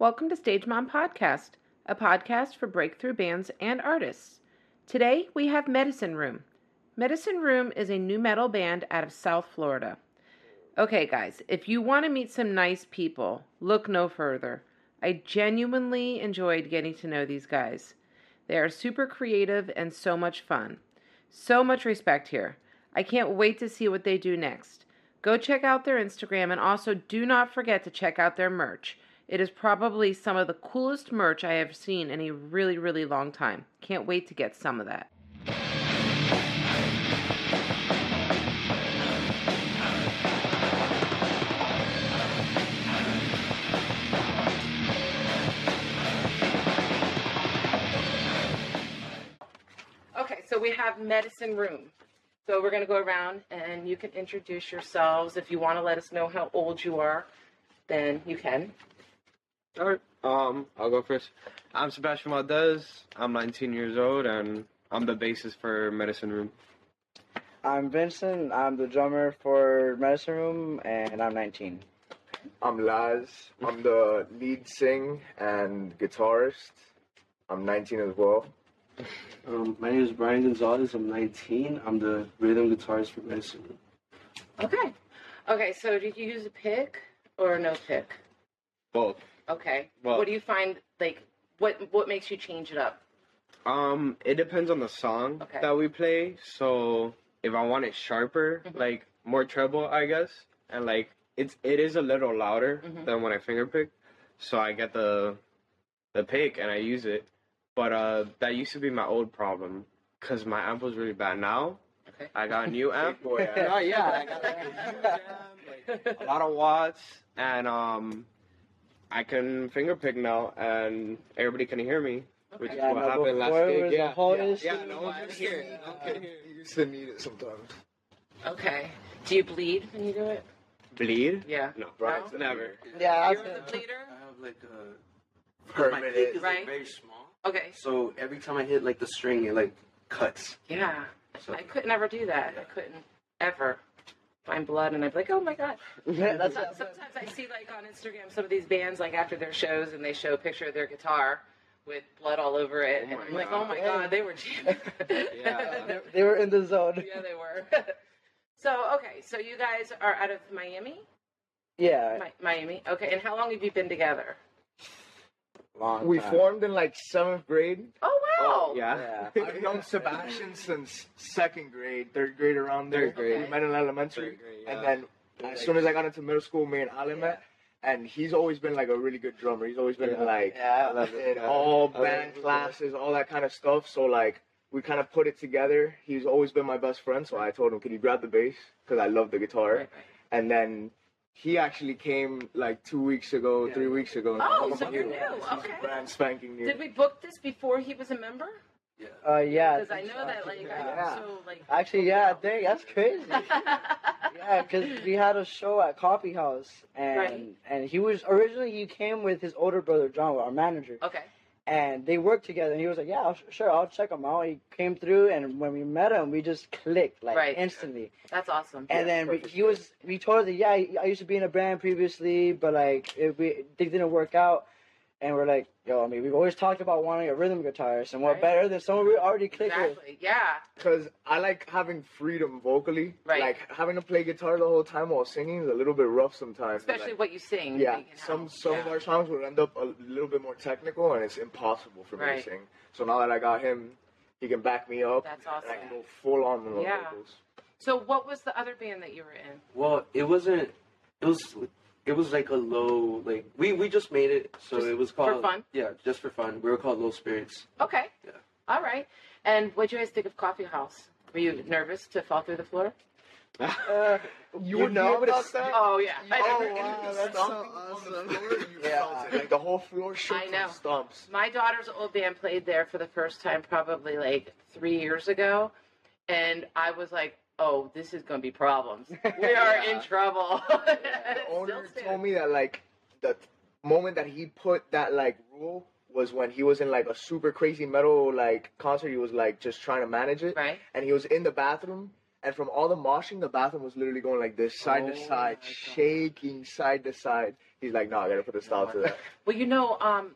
Welcome to Stage Mom Podcast, a podcast for breakthrough bands and artists. Today we have Medicine Room. Medicine Room is a nu metal band out of South Florida. Okay, guys, if you want to meet some nice people, look no further. I genuinely enjoyed getting to know these guys. They are super creative and so much fun. So much respect here. I can't wait to see what they do next. Go check out their Instagram and also do not forget to check out their merch. It is probably some of the coolest merch I have seen in a really, really long time. Can't wait to get some of that. Okay, so we have medicine room. So we're going to go around and you can introduce yourselves. If you want to let us know how old you are, then you can. All right. Um, I'll go first. I'm Sebastian Valdez. I'm 19 years old, and I'm the bassist for Medicine Room. I'm Vincent. I'm the drummer for Medicine Room, and I'm 19. I'm Laz. I'm the lead sing and guitarist. I'm 19 as well. Um, my name is Brian Gonzalez. I'm 19. I'm the rhythm guitarist for Medicine Room. Okay. Okay, so did you use a pick or no pick? Both. Okay. Well- what do you find like what what makes you change it up? Um, it depends on the song Okay. that we play. So if I want it sharper, Mhm. like more treble, I guess, and like it's it is a little louder Mhm. than when I finger pick. So I get the the pick and I use it. But uh, that used to be my old problem because my amp was really bad. Now Okay. I got a new amp. Big boy amp. Yeah, I got like a amp, like a lot of watts, and um, I can finger pick now, and everybody can hear me, which is Yeah, what no, happened last before it gig. Yeah, a whole yeah, issue. yeah, no one can hear it. No one can hear it. You used to need it sometimes. Okay. Do you bleed when you do it? Bleed? Yeah. No, Brian's never. Yeah, You're that's the bleeder? I have like a. Permanent. My pick is Right. like very small, Okay. so every time I hit like the string, it like cuts. Yeah. So I could never do that. I couldn't ever find blood and I'd be like, oh my god. that's So- Sometimes I see like on Instagram some of these bands like after their shows and they show a picture of their guitar with blood all over it Oh and I'm like, oh my god, they were jamming. Yeah. they, they were in the zone. yeah, they were. so okay, so you guys are out of Miami? Yeah, Mi- Miami. Okay, and how long have you been together? long We time. formed in like seventh grade. Oh wow. Oh, yeah. Yeah. I've known Sebastian since second grade, third grade around there. Third grade. We met in elementary. Third grade, And yeah. then as soon as I got into middle school, me and Ali met. And he's always been like a really good drummer. He's always been Yeah. like Yeah, in all band it. classes, all that kind of stuff. So like we kind of put it together. He's always been my best friend. So I told him, "Can you grab the bass? Because I love the guitar." Right, right. And then he actually came like two weeks ago, Yeah. three weeks ago. Oh, so you're new. Okay. brand spanking new. Did we book this before he was a member? Yeah. Uh, yeah. Because I know that like Yeah. I'm so like Actually, yeah, dang, that's crazy. yeah, because we had a show at Coffee House, and Right. and he was originally he came with his older brother John, our manager, okay. And they worked together. And he was like, "Yeah, I'll, sure, I'll check him out." He came through, and when we met him, we just clicked like Right. instantly. That's awesome. And Yeah, then we, he was, we told her, yeah, I used to be in a band previously, but like, it, we, it didn't work out. And we're like, yo, I mean, we've always talked about wanting a rhythm guitarist, and what Right. better than someone we already clicked with? Yeah. Because I like having freedom vocally. Right. Like having to play guitar the whole time while singing is a little bit rough sometimes. Especially Like, what you sing. yeah, you can some help. some of our songs would end up a little bit more technical, and it's impossible for me Right. to sing. So now that I got him, he can back me up. That's and I can go full on with the Yeah. vocals. So what was the other band that you were in? Well, it wasn't. It was. It was like a low. Like we we just made it, so Just it was called for called. fun? Yeah, just for fun. We were called Low Spirits. Okay. Yeah. All right. And what did you guys think of Coffee House? Were you nervous to fall through the floor? Uh, You, You would know be able to about st- Oh yeah. I Oh never- wow, that's so awesome. You Yeah. felt it. Like the whole floor shook I from know. stumps. My daughter's old band played there for the first time probably like three years ago, and I was like, "Oh, this is going to be problems. We are in trouble." The owner told me that like the moment that he put that like rule was when he was in like a super crazy metal like concert. He was like just trying to manage it, Right. and he was in the bathroom and from all the moshing, the bathroom was literally going like this, side Oh to side, shaking side to side. He's like, "No, I gotta put a stop to that." Well, you know, um,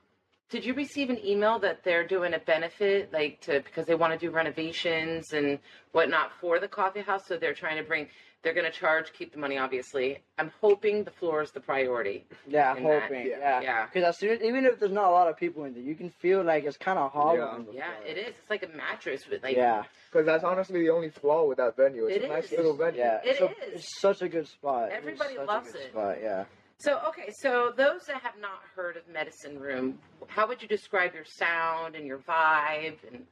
did you receive an email that they're doing a benefit, like to because they want to do renovations and whatnot for the coffee house? So they're trying to bring. They're going to charge, keep the money, obviously. I'm hoping the floor is the priority. Yeah, in that. hoping. Yeah. Yeah. Yeah. Because as soon as, even if there's not a lot of people in there, you can feel like it's kind of hollow. Yeah. Yeah, it is. It's like a mattress with like. yeah. Because that's honestly the only flaw with that venue. It's It a nice little venue. Yeah. It it's, a- it's such a good spot. It's Everybody such a loves good it. Spot, yeah. So okay, so those that have not heard of Medicine Room, how would you describe your sound and your vibe? And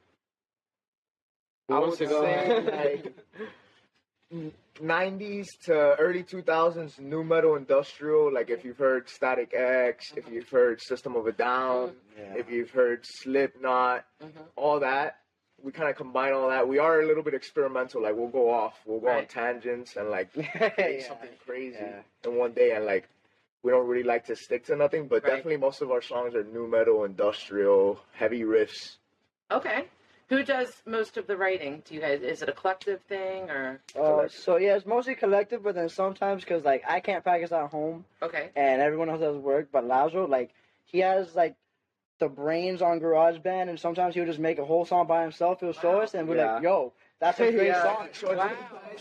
I wants would to say, like, 90s to early 2000s nu metal industrial. Like if you've heard Static X, if you've heard System of a Down, Yeah. if you've heard Slipknot, Mhm. all that. We kind of combine all that. We are a little bit experimental. Like we'll go off, we'll go on tangents and like make Yeah. something crazy Yeah. in one day. And like we don't really like to stick to nothing, but Right. definitely most of our songs are nu metal, industrial, heavy riffs. okay, who does most of the writing? Do you guys? Is it a collective thing or Uh, so yeah, it's mostly collective, but then sometimes because like I can't practice at home okay? and everyone else does work, but Lazo like he has like the brains on GarageBand, and sometimes he'll just make a whole song by himself. He'll show Wow. us, and we're Yeah. like, "Yo, that's a great Yeah, song." show it Wow.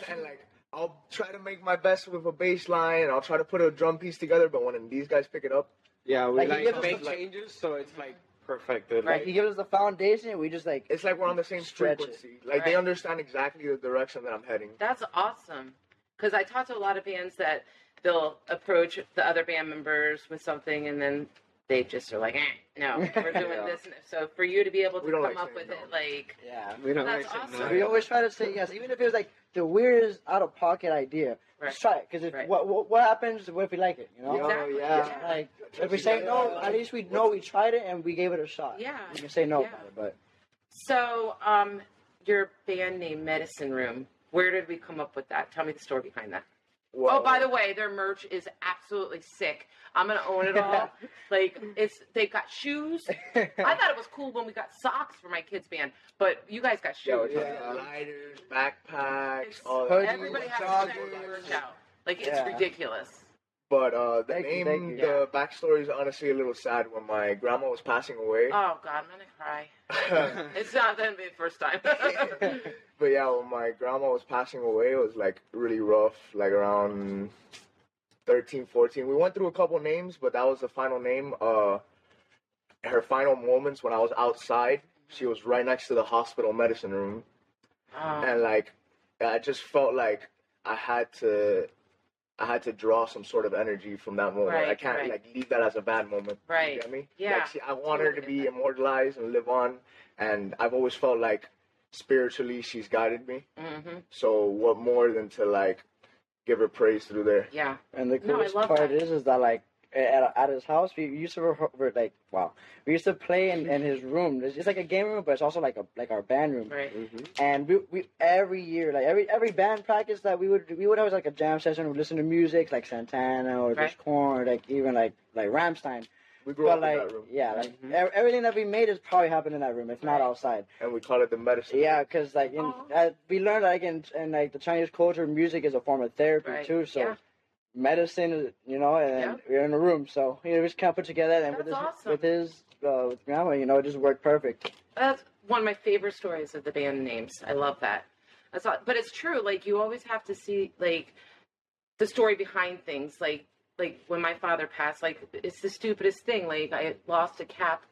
And like, I'll try to make my best with a bass line, and I'll try to put a drum piece together. But when these guys pick it up, Yeah, we Like, he like, gives make the, like- changes so it's like perfected. Right, he gives us the foundation, and we just like it's like we're on the same Stretch it. frequency. Like they understand exactly the direction that I'm heading. That's awesome. Because I talk to a lot of bands that they'll approach the other band members with something, and then they just are like, eh, "No, we're doing Yeah. this." So for you to be able to come like up with no. it, like, yeah. we don't That's like saying awesome. no. We always try to say yes, even if it was like the weirdest out of pocket idea. Right. Just try it, because if Right. what, what what happens what if we like it? You know, Exactly, yeah. yeah. like if we say no, at least we know we tried it and we gave it a shot. yeah. we can say no Yeah. about it, but So, um, your band name, Medicine Room. Where did we come up with that? Tell me the story behind that. Well, oh, by the way, their merch is absolutely sick. I'm gonna own it all. like it's they've got shoes. I thought it was cool when we got socks for my kids' band, but you guys got Yo, shoes. it's Yeah. like lighters, backpacks, It's- all Hoodies. Everybody has joggers. to check merch out. Like it's Yeah. ridiculous. But uh, the Thank name, thank you. the backstory is honestly a little sad. When my grandma was passing away, Oh God, I'm gonna cry. It's not gonna be the first time. but yeah, when my grandma was passing away, it was like really rough. Like around 13, 14. We went through a couple names, but that was the final name. Uh, her final moments when I was outside, she was right next to the hospital medicine room, Oh, and like I just felt like I had to. I had to draw some sort of energy from that moment. I can't right. like leave that as a bad moment. Right. You get me? Yeah, Like, see, I want her to be that. immortalized and live on, and I've always felt like spiritually she's guided me. Mm-hmm. So what more than to like give her praise through there? yeah. And the coolest love part that. is, is that like at, at his house, we used to rehearse, like wow, we used to play in, in his room. It's just like a game room, but it's also like a like our band room. Right. Mhm. And we, we every year, like every every band practice that we would we would have like a jam session. We listen to music like Santana or Right. just Korn or like even like like Rammstein. We grew But up like in that room, yeah, like Mhm. ev- everything that we made is probably happened in that room, if not outside. and we call it the medicine. Yeah, because like in, uh, we learned like in, in like the Chinese culture, music is a form of therapy Right. too. So Yeah. Medicine, you know, and we're in a room, so you know, just kind of put together. And with his That's awesome. with his uh, with grandma, you know, it just worked perfect. That's one of my favorite stories of the band names. I love that. That's all, but it's true. Like you always have to see like the story behind things. Like like when my father passed, like it's the stupidest thing. Like I lost a cap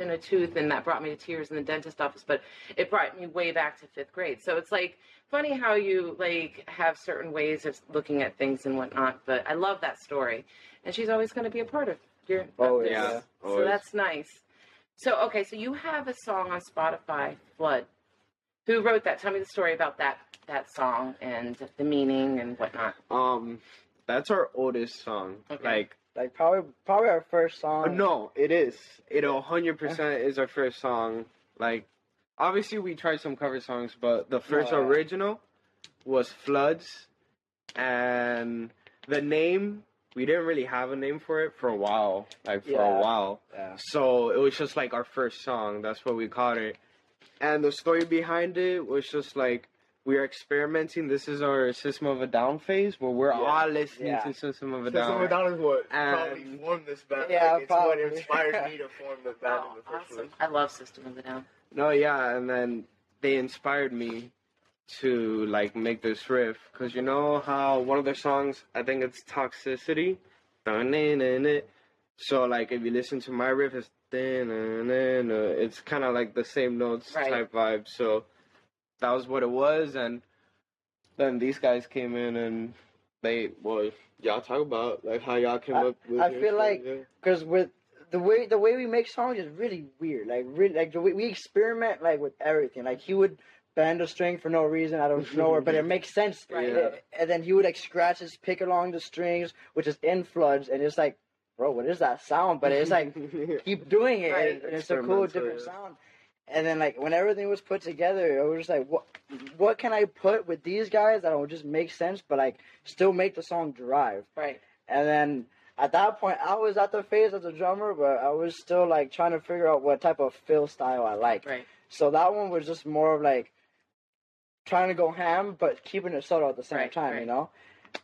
in a tooth, and that brought me to tears in the dentist office. But it brought me way back to fifth grade. So it's like funny how you like have certain ways of looking at things and whatnot. But I love that story, and she's always going to be a part of your. Oh, of this. yeah. So that's nice. So okay, so you have a song on Spotify, Flood. Who wrote that? Tell me the story about that that song and the meaning and whatnot. Um, that's our oldest song. Okay. Like, Like probably probably our first song. uh, no, it is. It a hundred percent is our first song. Like, obviously we tried some cover songs, but the first original was Floods, and the name we didn't really have a name for it for a while. Like for Yeah. a while. Yeah. So it was just like our first song. That's what we called it. And the story behind it was just like we are experimenting. This is our System of a Down phase where we're Yeah. all listening Yeah. to System of a Down. System of a Down. Down is what And- probably formed this band. Yeah, like, it's probably. what inspired me to form the band Oh, in the first awesome. place. I love System of a Down. No, yeah, and then they inspired me to like make this riff because you know how one of their songs, I think it's Toxicity. So like if you listen to my riff, it's it's kind of like the same notes Right. type vibe. So that was what it was, and then these guys came in and they well y'all talk about like how y'all came I- up with. I feel like- yeah. because with the way the way we make songs is really weird. Like really, like the way we experiment like with everything. Like he would bend a string for no reason out of nowhere, but it makes sense. Right. Uh, And then he would like scratch his pick along the strings, which is in floods, and it's like, bro, what is that sound? But it's like keep doing it, Right. and it's a cool different yeah. sound. And then like when everything was put together, it was just like, what what can I put with these guys that will just make sense, but like still make the song drive. Right. And then at that point, I was at the phase as a drummer, but I was still like trying to figure out what type of fill style I like. Right. So that one was just more of like trying to go ham, but keeping it subtle at the same Right, time, right. you know.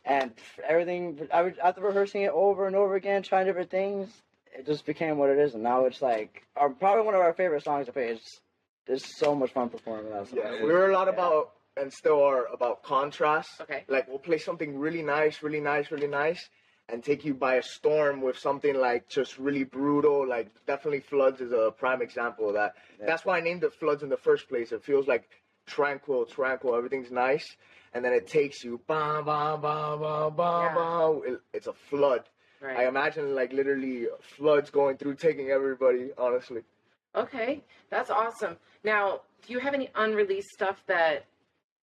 And everything, I would after rehearsing it over and over again, trying different things, it just became what it is. And now it's like our, probably one of our favorite songs to play. It's it's so much fun performing that song. Yeah, we were a lot about and still are about contrast. Okay. Like we'll play something really nice, really nice, really nice, and take you by a storm with something like just really brutal. Like definitely floods is a prime example of that. Yeah. That's why I named it floods in the first place. It feels like tranquil, tranquil. Everything's nice, and then it takes you ba ba ba ba ba Yeah. ba. It, it's a flood. I imagine like literally floods going through, taking everybody. Honestly. Okay. That's awesome. Now, do you have any unreleased stuff that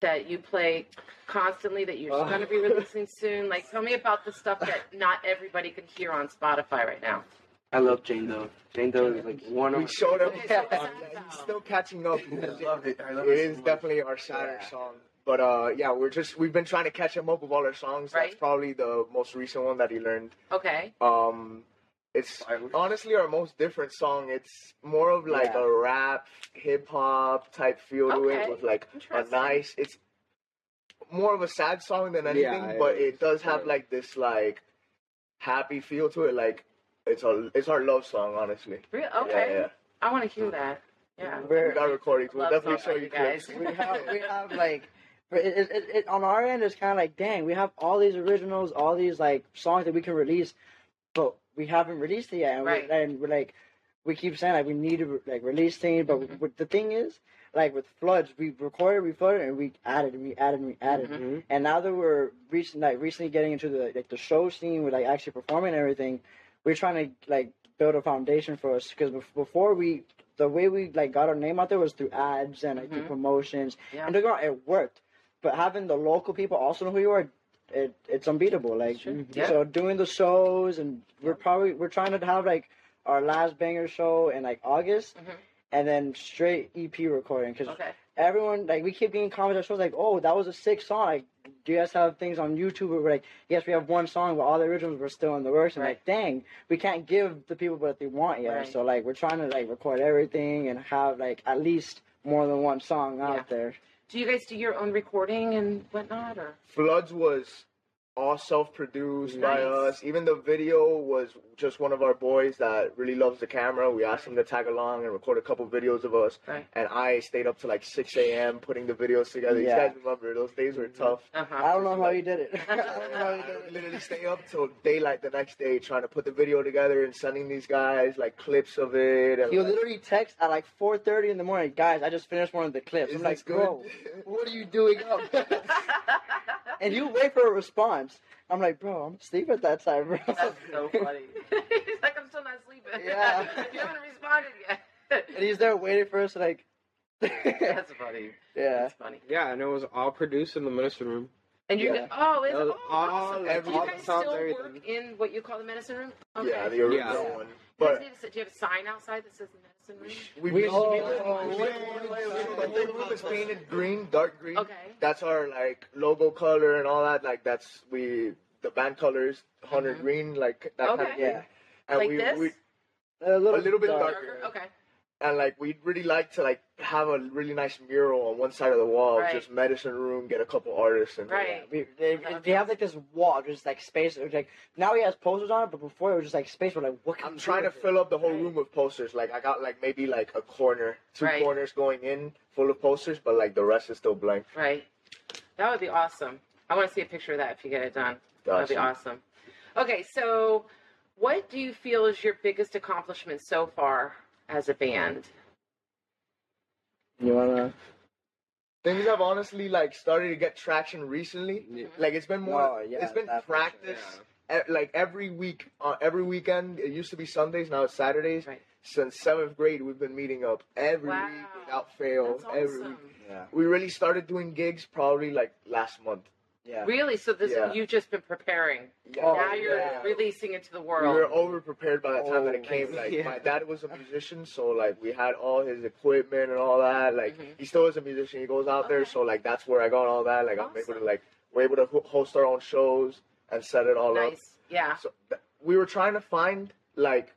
that you play constantly that you're Oh. going to be uh. releasing soon? Like, tell me about the stuff that not everybody can hear on Spotify right now. I love Jane Doe. Jane Doe is like one of We showed him. Okay, so what's that He's still catching up. I love it. I love It it. is so much. definitely our sadder Yeah. song. But uh, yeah, we're just we've been trying to catch him up with all our songs. Right. That's probably the most recent one that he learned. Okay. Um, it's honestly our most different song. It's more of like Yeah. a rap, hip hop type feel to Okay. it with like a nice. It's more of a sad song than anything, Yeah, but it it does have Right. like this like happy feel to it. Like it's a it's our love song, honestly. Re- Yeah, Okay. yeah. I want to hear that. Yeah. We're- We got recordings. We'll definitely show you you guys. clips. we have we have like but it, it, it, it, on our end it's kind of like dang we have all these originals all these like songs that we can release but we haven't released it yet and, Right. we're, and we're like we keep saying like we need to like release things but Mhm. what the thing is like with floods we recorded we flooded and we added and we added and we added Mhm. Mhm. and now that we're recent like recently getting into the like the show scene with like actually performing and everything we're trying to like build a foundation for us because before we the way we like got our name out there was through ads and like through Mhm. promotions Yeah. and don't get wrong, it worked. But having the local people also know who you are, it it's unbeatable. Like Sure. Yeah. so, doing the shows and we're probably we're trying to have like our last banger show in like August, Mhm. and then straight EP recording because Okay. everyone like we keep getting comments at shows like, oh, that was a sick song. Like, do you guys have things on YouTube where we're like, yes, we have one song, but all the originals were still in the works. And Right. like, dang, we can't give the people what they want yet. Right. So like, we're trying to like record everything and have like at least more than one song out Yeah. there. Do you guys do your own recording and whatnot, or? Floods was all self-produced by us. Even the video was just one of our boys that really loves the camera. We asked him to tag along and record a couple videos of us. Right. And I stayed up to like 6 a.m. putting the videos together. Yeah. You guys remember those days were tough. uh-huh. I don't know how you did it. I don't you I did would it. literally stay up till daylight the next day trying to put the video together and sending these guys like clips of it. And, He'll like, literally text at like 4:30 in the morning, guys. I just finished one of the clips. I'm like, good? bro, what are you doing up? and you wait for a response. I'm like, bro, I'm asleep at that time, bro. That's so funny. He's like, I'm still not sleeping. Yeah. you haven't responded yet. and he's there waiting for us, to, like, That's funny. yeah. That's funny. Yeah, and it was all produced in the medicine room. And you're Yeah. oh, is That was oh, all- awesome. every- Do you guys still everything. work in what you call the medicine room? Okay. Yeah, the original Yeah. one. But But do you have a sign outside that says the medicine room? we, We- we, oh, we- oh, wait, the whole room is painted green, dark green. Okay. That's our like logo color and all that. Like that's we the band colors, 100 Mhm. green, like that kind of Okay. green. Yeah. And Like we, this? we A little, A little bit dark. darker. Okay. And like we'd really like to like have a really nice mural on one side of the wall, Right. just medicine room, get a couple artists and Right. We, they, That they have like this wall, just like space. It was like now he has posters on it, but before it was just like space. We're like, what? Can I'm trying to with it? fill up the whole Right. room with posters. Like I got like maybe like a corner, two Right. corners going in full of posters, but like the rest is still blank. Right. That would be awesome. I want to see a picture of that if you get it done. That would be awesome. Okay, so what do you feel is your biggest accomplishment so far as a band? You wanna? Things have honestly like started to get traction recently. Yeah. Like it's been more. Oh, yeah, it's been that sure, practice. e- Like every week, uh, every weekend. It used to be Sundays. Now it's Saturdays. Right. Since seventh grade, we've been meeting up every Wow. week without fail. That's Every week. Yeah. We really started doing gigs probably like last month. Yeah. Really? So this Yeah. you've just been preparing. Oh, now you're yeah. releasing it to the world. We world. were over prepared by the time that it Oh, came. Like Yeah. my dad was a musician, so like we had all his equipment and all that. Like Mhm. he still is a musician. He goes out there, Okay. so like that's where I got all that. Like I'm able Awesome. to like we're able to ho- host our own shows and set it all up. nice. Yeah. So th- we were trying to find like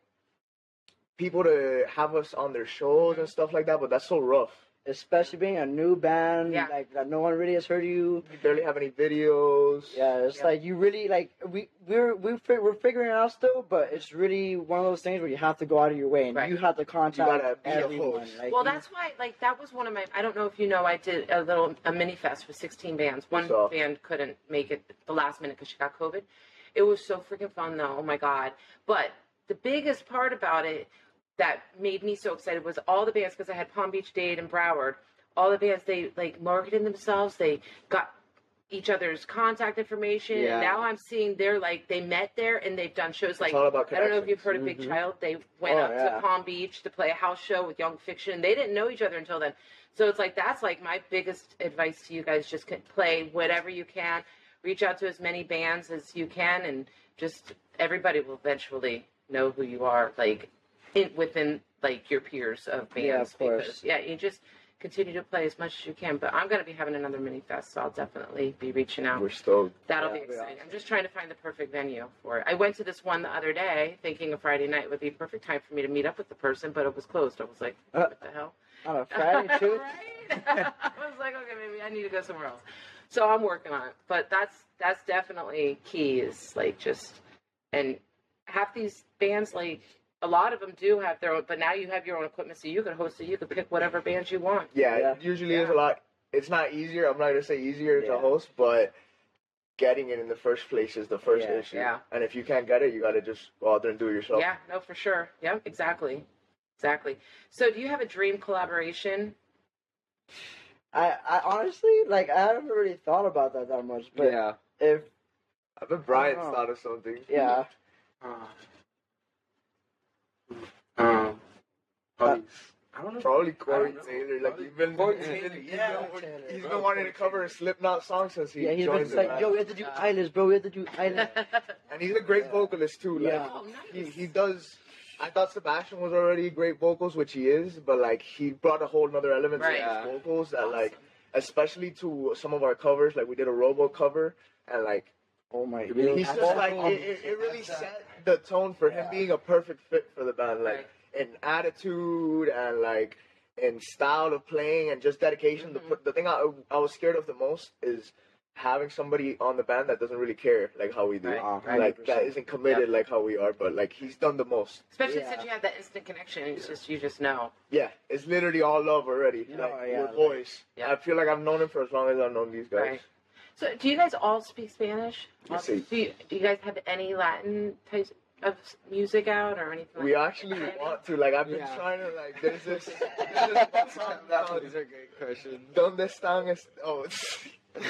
people to have us on their shows and stuff like that, but that's so rough. Especially being a new band, Yeah. like that no one really has heard of you. We barely have any videos. Yeah, it's Yeah. like you really like we we're we fi- we're figuring it out still, but it's really one of those things where you have to go out of your way and Right. you have to contact gotta be a everyone. host. Like, Well, you- that's why, like, that was one of my. I don't know if you know, I did a little a mini fest with 16 bands. One So- band couldn't make it the last minute because she got COVID. It was so freaking fun, though. Oh my god! But the biggest part about it that made me so excited was all the bands because I had Palm Beach Dade and Broward. All the bands they like marketed themselves. They got each other's contact information. Yeah. And now I'm seeing they're like they met there and they've done shows like it's all about I don't know if you've heard of Big Mhm. Child. They went Oh, up yeah. to Palm Beach to play a house show with Young Fiction. They didn't know each other until then. So it's like that's like my biggest advice to you guys: just play whatever you can, reach out to as many bands as you can, and just everybody will eventually know who you are, like in, within like your peers of bands. Yeah, of course. Because, yeah, you just continue to play as much as you can. But I'm going to be having another mini fest, so I'll definitely be reaching out. We're stoked. That'll Yeah, be that'll exciting. I'm just trying to find the perfect venue for it. I went to this one the other day thinking a Friday night would be a perfect time for me to meet up with the person, but it was closed. I was like, Uh, what the hell? on a Friday too. right? I was like, okay, maybe I need to go somewhere else. So I'm working on it. But that's that's definitely key is like just and half these bands like a lot of them do have their own but now you have your own equipment so you can host it you can pick whatever bands you want Yeah, Yeah. it usually is Yeah. a lot. It's not easier. I'm not gonna say easier Yeah. to host, but getting it in the first place is the first Yeah. issue. Yeah. And if you can't get it, you gotta just go out there and do it yourself. Yeah, no, for sure. Yeah, exactly. Exactly. So, do you have a dream collaboration? I, I honestly like I haven't really thought about that that much, but yeah. if I bet Brian's Oh. thought of something. yeah, Uh, um, probably, I don't know. Probably Corey I don't know. Taylor. Like Probably you've been, Corey he's Taylor, been- he's yeah. been, Taylor. he's Bro, been wanting to Corey cover a Slipknot song since he yeah, he's been joined just the like, band. yo, we have to do islands, bro. We have to do islands. and he's a great Yeah. vocalist too. Like Yeah. Oh, he, nice. he does. I thought Sebastian was already great vocals, which he is, but like he brought a whole other element Right. to his vocals that Awesome. like, especially to some of our covers. Like we did a Robo cover, and like Oh my You mean god. he's just like it, it, it really set the tone for him Yeah. being a perfect fit for the band. Like Right. in attitude and like in style of playing and just dedication. Mhm. The The the thing I I was scared of the most is having somebody on the band that doesn't really care like how we do. Right, Uh, right. Like that isn't committed like how we are, but like he's done the most. Especially Yeah. since you have that instant connection. It's just you just know. Yeah, it's literally all love already. Yeah, like yeah, we're like- boys. Yeah. I feel like I've known him for as long as I've known these guys. Right. So, do you guys all speak Spanish? Yes, um, do, you, do you guys have any Latin types of music out or anything? We like actually that? want to. Like I've been Yeah. trying to. Like there's this. There's this one song called These are great questions. Donde están? Es- oh. He's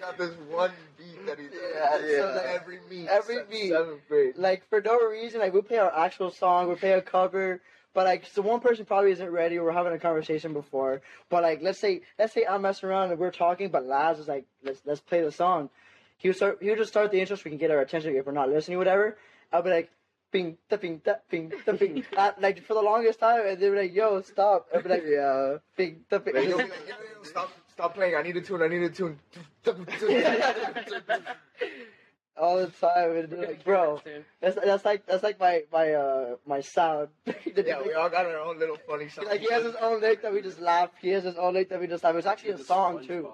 got this one beat that he does Yeah, so yeah. every beat Every beat. Seventh grade. like for no reason, like we play our actual song, we play a cover, but like so one person probably isn't ready. We're having a conversation before, but like let's say let's say I'm messing around and we're talking, but Laz is like let's let's play the song. He would start he would just start the intro so we can get our attention if we're not listening, whatever. I'll be like. Bing, da, bing, da, bing, da, bing. Uh, like for the longest time, and they were like, "Yo, stop!" I'd be like, "Yeah, bing, da, bing." Like, he'll like, yo, yo, stop, stop playing. I need a tune. I need a tune. all the time. And like, bro, hear that soon. that's that's like that's like my my uh my sound. Yeah, we all got our own little funny songs. like he has his own lick that we just laugh. He has his own lick that we just laugh. It's actually a song too.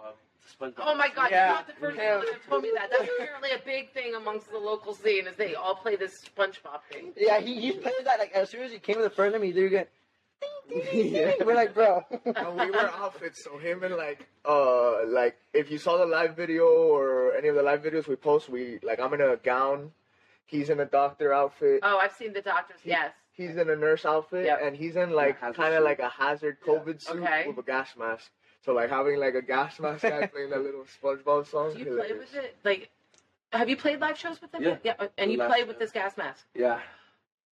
Oh my god, Yeah. you're not the first Yeah. person that told me that. That's apparently a big thing amongst the local scene is they all play this SpongeBob thing. Yeah, he he played that like as soon as he came to the first time, he did get. We're like, bro. and we wear outfits, so him and like uh like if you saw the live video or any of the live videos we post, we like I'm in a gown, he's in a doctor outfit, Oh, I've seen the doctors, yes. he's in a nurse outfit, Yep. and he's in like kind of like a hazard COVID suit Okay. with a gas mask. So like having like a gas mask guy playing that little SpongeBob song. Do you play with it? Like, have you played live shows with them? Yeah. yeah. and you Last play year. with this gas mask. Yeah.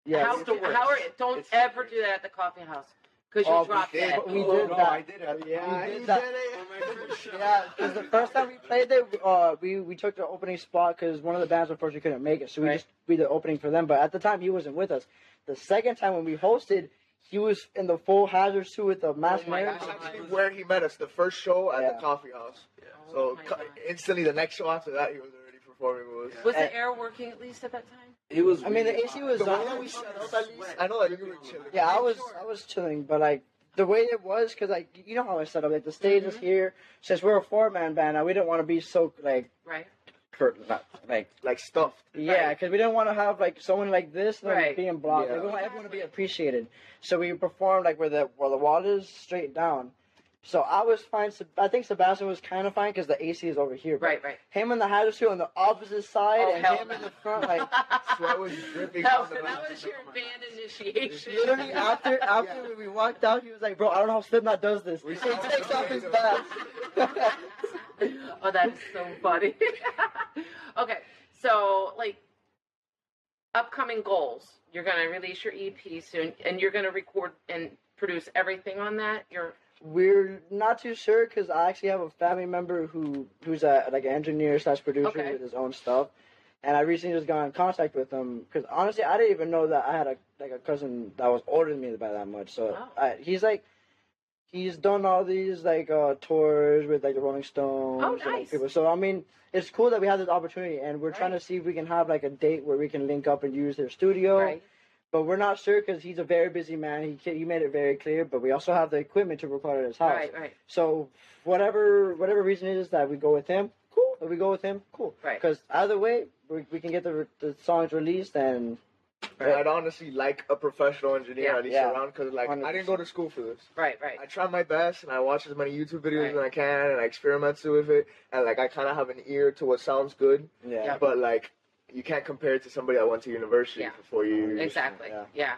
Yeah, how, it's the how are, don't It's- ever do that at the coffee house because you Oh, you'll we drop did. dead. we Oh, did no, that. I did it. Yeah, We he did that. did it. Yeah, because the first time we played there, uh, we we took the opening spot because one of the bands unfortunately couldn't make it, so we Right. just we did the opening for them. But at the time, he wasn't with us. The second time when we hosted, he was in the full hazard suit with the mask Oh my gosh. That's actually where he met us, the first show at Yeah. the coffee house. Oh So my cu- instantly, the next show after that, he was already performing with us. Was the air working at least at that time? It was. I mean, the really AC was The on. way that we set up, at least, I know that you were chilling. Yeah, I was I was chilling, but like the way it was, because like you know how I set up, like the stage is Mhm. here. Since we're a four man band, now we didn't want to be so like Right. cur- not, like like stuffed. Yeah, because we didn't want to have like someone like this and then Right. being blocked. Yeah. Like, we want everyone to be appreciated. So we performed like where the where the wall is straight down. So I was fine. I think Sebastian was kind of fine because the AC is over here. Right, right. Him and the hazard suit on the opposite side, Oh, and him no. in the front. Like Sweat was dripping Hell, the so that was your band initiation. literally after after we walked out, he was like, "Bro, I don't know how Slipknot does this." We He takes off his him. mask. oh, that is so funny. okay, so like upcoming goals. You're gonna release your EP soon, and you're gonna record and produce everything on that. You're We're not too sure because I actually have a family member who who's a like an engineer slash producer Okay. with his own stuff, and I recently just got in contact with him because honestly I didn't even know that I had a like a cousin that was older than me by that much. So Oh. I, he's like. He's done all these like uh, tours with like the Rolling Stones Oh, and like, nice. people. So I mean, it's cool that we have this opportunity, and we're trying Right. to see if we can have like a date where we can link up and use their studio right. But we're not sure because he's a very busy man. He he made it very clear. But we also have the equipment to record at his house. Right, right. So whatever whatever reason it is that we go with him, cool. If we go with him, cool. Right. Because either way, we, we can get the the songs released and And I'd honestly like a professional engineer Yeah. at least Yeah. around because like I didn't go to school for this. Right, right. I try my best and I watch as many YouTube videos Right. as I can and I experiment with it and like I kind of have an ear to what sounds good, yeah. Yeah. but like you can't compare it to somebody that went to university Yeah. for four years. Exactly. Yeah. Yeah.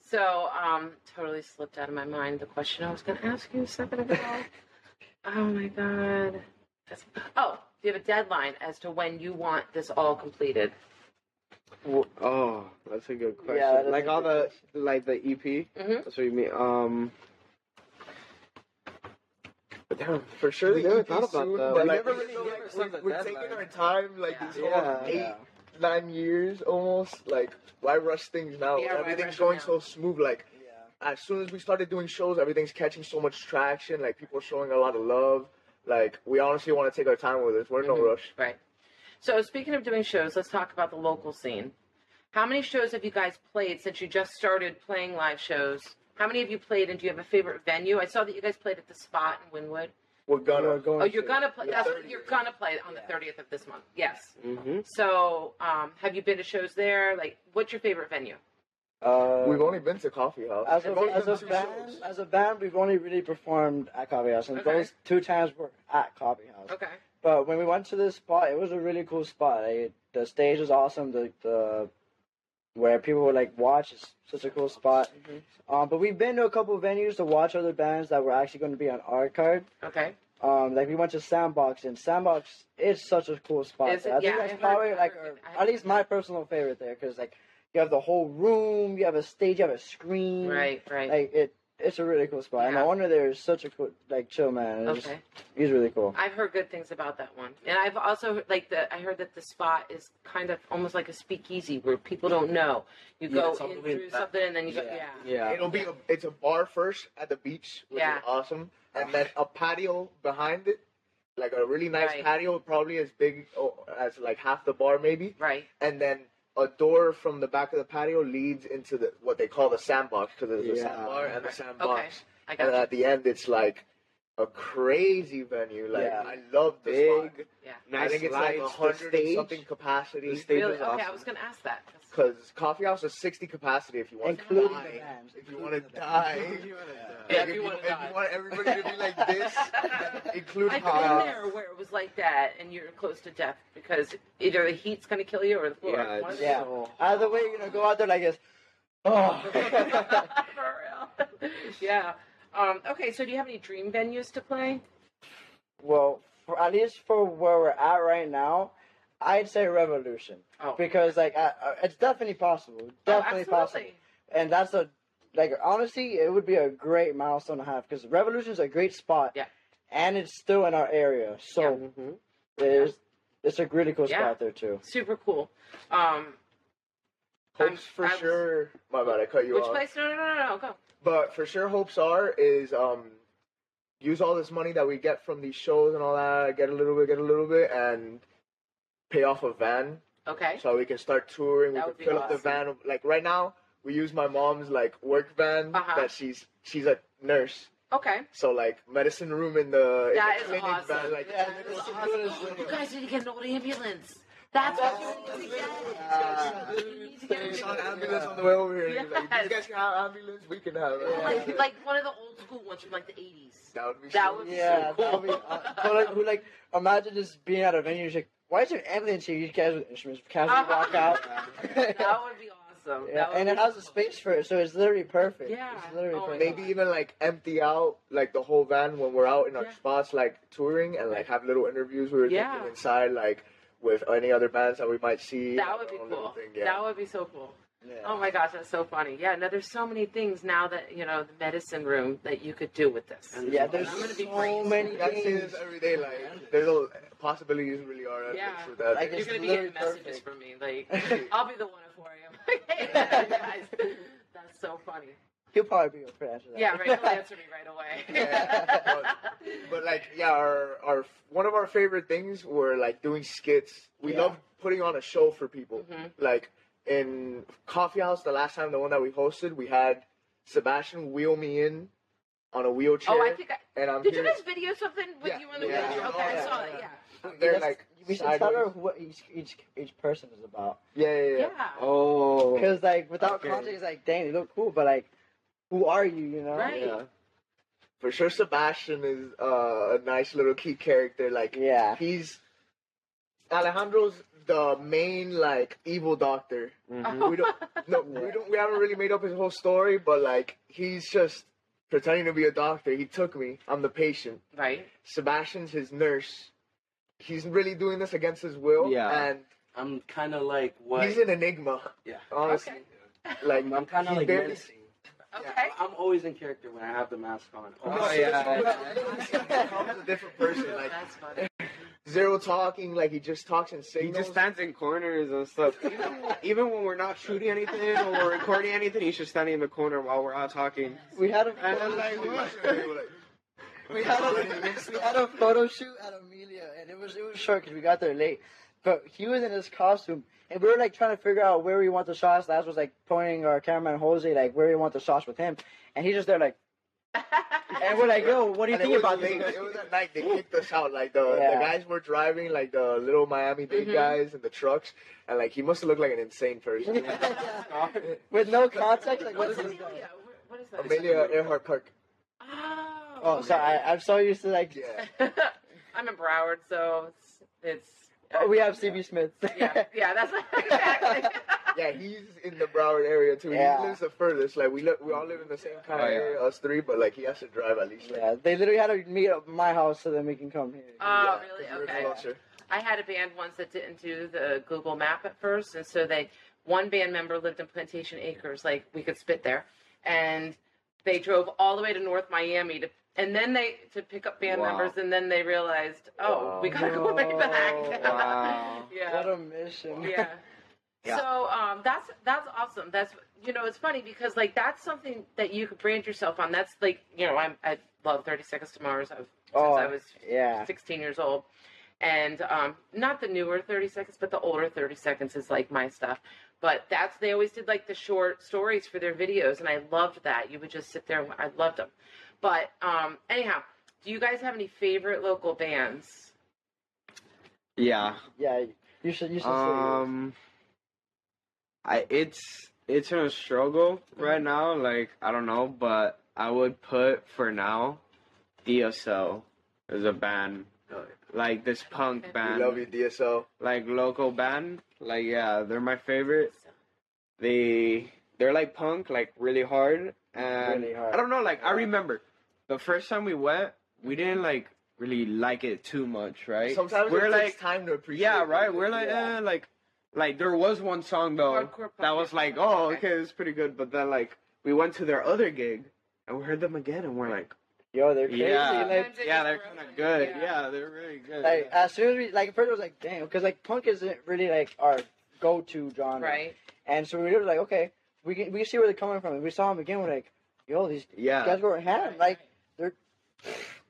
So, um, totally slipped out of my mind the question I was going to ask you a second ago. oh my god. That's, oh, do you have a deadline as to when you want this all completed? Well, oh, that's a good question. Yeah, like all good the like the EP. Mm-hmm. That's what you mean. Um, Damn, for sure. We the never EP thought about soon, that. But We like, never we- really so, gave like, ourselves we- a we're taking our time, like Yeah. these whole Yeah, eight, yeah. Nine years almost. Like, why rush things now? Yeah, Everything's going so smooth. Like, Yeah. as soon as we started doing shows, everything's catching so much traction. Like, people are showing a lot of love. Like, we honestly want to take our time with this. We're in no Mhm. rush. Right. So, speaking of doing shows, let's talk about the local scene. How many shows have you guys played since you just started playing live shows? How many have you played, and do you have a favorite venue? I saw that you guys played at the Spot in Wynwood. We're gonna. We're going Oh, you're to. gonna play. The That's, 30th. you're gonna play on the 30th of this month. Yes. hmm So, um, have you been to shows there? Like, what's your favorite venue? Uh, We've only been to Coffee House. as a, as a band, shows. as a band, we've only really performed at Coffee House, and Okay. those two times were at Coffee House. Okay. But when we went to this spot, it was a really cool spot. Like, the stage was awesome. The the where people would like watch is such a cool spot. Mhm. Um, but we've been to a couple of venues to watch other bands that were actually going to be on our card. Okay. Um, like we went to Sandbox, and Sandbox is such a cool spot. Is it? I think Yeah, that's probably like at least my personal favorite there because like you have the whole room, you have a stage, you have a screen. Right. Right. Like it, it's a really cool spot. And the Yeah. owner there is such a cool, like chill man. It's just- okay. he's really cool. I've heard good things about that one, and I've also like the. I heard that the spot is kind of almost like a speakeasy where people don't know. You Yeah, go something in through that. something, and then you go. Yeah. Yeah. Yeah. It'll be a, it's a bar first at the beach, which Yeah. is awesome, and ah. then a patio behind it like a really nice Right. patio, probably as big as like half the bar maybe, Right. and then a door from the back of the patio leads into the what they call the sandbox because there's a Yeah. sandbar and the Okay. sandbox, I and got then you. at the end it's like a crazy venue. Like Yeah. I love the Big, spot. Yeah. nice I think it's like a lights, the hundred and stage. something capacity. The stage Really? is Okay, I was gonna ask that. 'Cause- coffee house is sixty capacity if you want Including to die. bands. If you want to die. bands. Yeah, Like, if if, you you, wanna if you want everybody to be like this, include I've hot. been there where it was like that, and you're close to death because either the heat's gonna kill you or the floor. Yeah, One it's Yeah. so Either way, you're gonna go out there like this. Oh. For real. yeah. Um, okay, so do you have any dream venues to play? well, for, at least for where we're at right now, I'd say Revolution Oh, because like I, I, it's definitely possible, definitely oh, possible, and that's a like honestly, it would be a great milestone to have because Revolution is a great spot. Yeah. And it's still in our area, so Mhm. there's it's a really cool Yeah. spot there too. Super cool. Um, I'm- Hopes for I was- sure. My bad, I cut you which off. Which place? No, no, no, no, no. Go. But for sure, hopes are is um use all this money that we get from these shows and all that, get a little bit, get a little bit, and pay off a van Okay. so we can start touring. That we would can be fill up the van. Like right now, we use my mom's like work van Uh-huh. that she's she's a nurse. Okay. So like medicine room in the in the is clinic awesome. van, like Yeah, ten that minutes is to awesome. You guys need to get an old ambulance. That's what you need to get. You need to get an ambulance ambulance. on the way over here. and he's Like, you guys can have ambulance. We can have it. Like, like one of the old school ones from like the 80s. that would be That so would be Yeah, so cool. be. Uh, but like, who like imagine just being at a venue, you're like, why is there an ambulance here? You guys with instruments casually uh-huh. walk out. That would be awesome. Yeah, and it has a space for it, so it's literally perfect. Yeah. It's literally Oh perfect. maybe even like empty out like the whole van when we're out in our Yeah. spots like touring and like have little interviews we were Yeah. thinking inside like with any other bands that we might see. That would be Our own little cool. thing, yeah. That would be so cool. Yeah. Oh my gosh, that's so funny. Yeah, no, there's so many things now that you know the medicine room that you could do with this. And Yeah, there's I'm gonna be so great. many I see things. every day. Like there's a possibilities really are. Yeah. That. Like, You're gonna be getting literally messages perfect. from me. Like, I'll be the one for you. Guys, that's so funny. He'll probably be able to answer that. Yeah, right. He'll answer me right away. Yeah, but like yeah, our our one of our favorite things were like doing skits. We Yeah. love putting on a show for people. Mhm. Like in Coffee House, the last time the one that we hosted, we had Sebastian wheel me in on a wheelchair, oh, I think. I, and I'm did here. you guys video something with Yeah. you on the Yeah. wheelchair? Okay, I Yeah. saw that. Yeah. They're Let's- like we should tell her what each each each person is about. Yeah, yeah, yeah. Yeah. Oh. Because like without Okay. context, it's like dang, they look cool, but like, who are you? You know? Right. Yeah. For sure, Sebastian is uh, a nice little key character. Like Yeah. he's Alejandro's the main like evil doctor. Mhm. We don't no, we don't we haven't really made up his whole story, but like he's just pretending to be a doctor. He took me. I'm the patient. Right. Sebastian's his nurse. He's really doing this against his will. Yeah. And I'm kind of like what? he's an enigma. Yeah. Honestly. Okay. Like I'm kind of he like barely- menacing. Okay. I'm always in character when I have the mask on. Oh, yeah. Becomes a different person. Like That's funny. Zero talking. Like he just talks and in He just stands in corners and stuff. Even, even when we're not shooting anything or we're recording anything, he's just standing in the corner while we're out talking. We had a And I'm like, what? we had a we had a photo shoot at Amelia, and it was it was short because we got there late. But he was in his costume, and we were like trying to figure out where we want the shots. Laz was like pointing our cameraman Jose like where we want the shots with him, and he's just there like, and we're like, yo, what do you And think it about was, this? It was at night. They kicked us out. Like the, Yeah. the guys were driving, like the little Miami Dade Mhm. guys in the trucks, and like he must have looked like an insane person. With no context, like what What's is this? Amelia? What is that? Amelia Earhart Park. Oh. Oh, sorry, I, I'm so used to like. Yeah. I'm in Broward, so it's it's. Oh, we have CB Smith. Yeah, yeah, that's exactly. Yeah, he's in the Broward area too. Yeah. He lives the furthest. Like we live, we all live in the same kind Oh, of yeah. area, us three. But like he has to drive at least. Like, yeah, they literally had to meet up at my house so then we can come here. Oh, yeah, really? 'cause we're Okay. I had a band once that didn't do the Google Map at first, and so they one band member lived in Plantation Acres, like we could spit there, and they drove all the way to North Miami to, and then they to pick up band Wow. members, and then they realized, oh, Wow. we gotta go way back. Wow. yeah. What a mission. yeah. Yeah. So um, that's that's awesome. That's you know it's funny because like that's something that you could brand yourself on. That's like you know I'm I love Thirty Seconds to Mars. I've, Oh, since I was yeah. 16 years old. And um, not the newer 30 seconds, but the older 30 seconds is like my stuff. But that's they always did like the short stories for their videos, and I loved that. You would just sit there, and I loved them. But um, anyhow, do you guys have any favorite local bands? Yeah. Yeah, you should you should Um, I it's it's in a struggle right now. Like I don't know, but I would put for now, DSL is a band like this punk band, We love you, DSL. like local band. Like yeah, they're my favorite. They they're like punk, like really hard, and Really hard. I don't know. Like I remember the first time we went, we didn't like really like it too much, right? Sometimes we're it like takes time to appreciate. yeah, right. We're like, Yeah. eh, like, like there was one song though that was like, oh, Okay. okay, it's pretty good. But then like we went to their other gig and we heard them again, and we're like, yo, they're crazy. yeah, Like, they yeah, they're kind of good. yeah. Yeah. they're really good. like yeah. as soon as we like, at first it was like, damn, because like punk isn't really like our go-to genre, Right. And so we were like, okay, we can we see where they're coming from. And we saw them again. We're like, yo, these yeah, guys go hand like they're.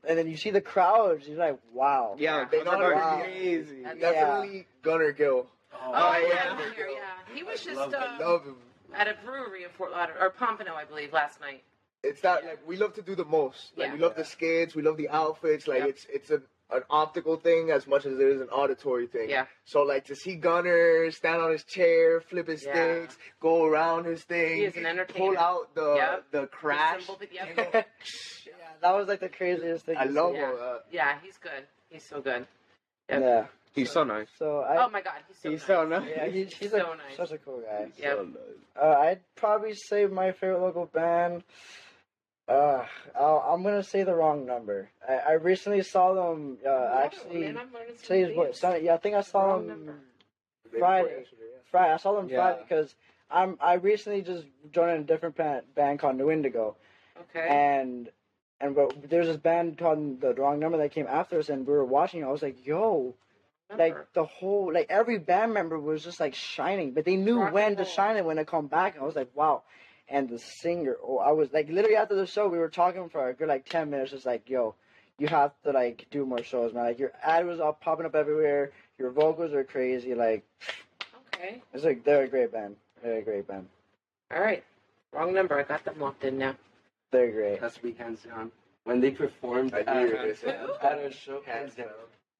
And then you see the crowds. You're like, wow. yeah, they are wow. crazy. That's- Definitely Gunner Gill. Oh, Oh, yeah. yeah. yeah. He was just Love uh, Love him. at a brewery in Fort Lauderdale, or Pompano, I believe, last night. It's that like we love to do the most. Like Yeah. we love the skits, we love the outfits. Like Yep. it's it's an an optical thing as much as it is an auditory thing. Yeah. So like to see Gunner stand on his chair, flip his Yeah. sticks, go around his thing, He is an entertainer. pull out the Yep. the crash. cymbal yep. Yeah, that was like the craziest thing. I to love see. Yeah. all that. Yeah, he's good. He's so good. Yep. Yeah. He's so nice. So I. Oh my God, he's so He's nice. so nice. yeah, he's, he's so a, nice. such a cool guy. Yep. So nice. Uh, I'd probably say my favorite local band. Uh, I'll, I'm gonna say the wrong number. I, I recently saw them. Uh, Oh, actually, man, I'm learning some today's what? names. Sunday. Yeah, I think I saw Wrong them number. Day before Friday. yesterday, yeah. Friday. I saw them Yeah. Friday because I'm. I recently just joined a different band, band called New Indigo, Okay. and and but there's this band called the Wrong Number that came after us, and we were watching. it. I was like, yo, like the whole like every band member was just like shining, but they knew Rock when to shine and when to come back. I was like, wow. And the singer, oh, I was like literally after the show, we were talking for a good like ten minutes. Just like, yo, you have to like do more shows, man. Like your ad was all popping up everywhere. Your vocals are crazy. Like Okay. it's like they're a great band. They're a great band. All right. Wrong number. I got them locked in now. They're great. That's me hands down. When they performed I at, knew you were gonna say that. at a show, Hands down.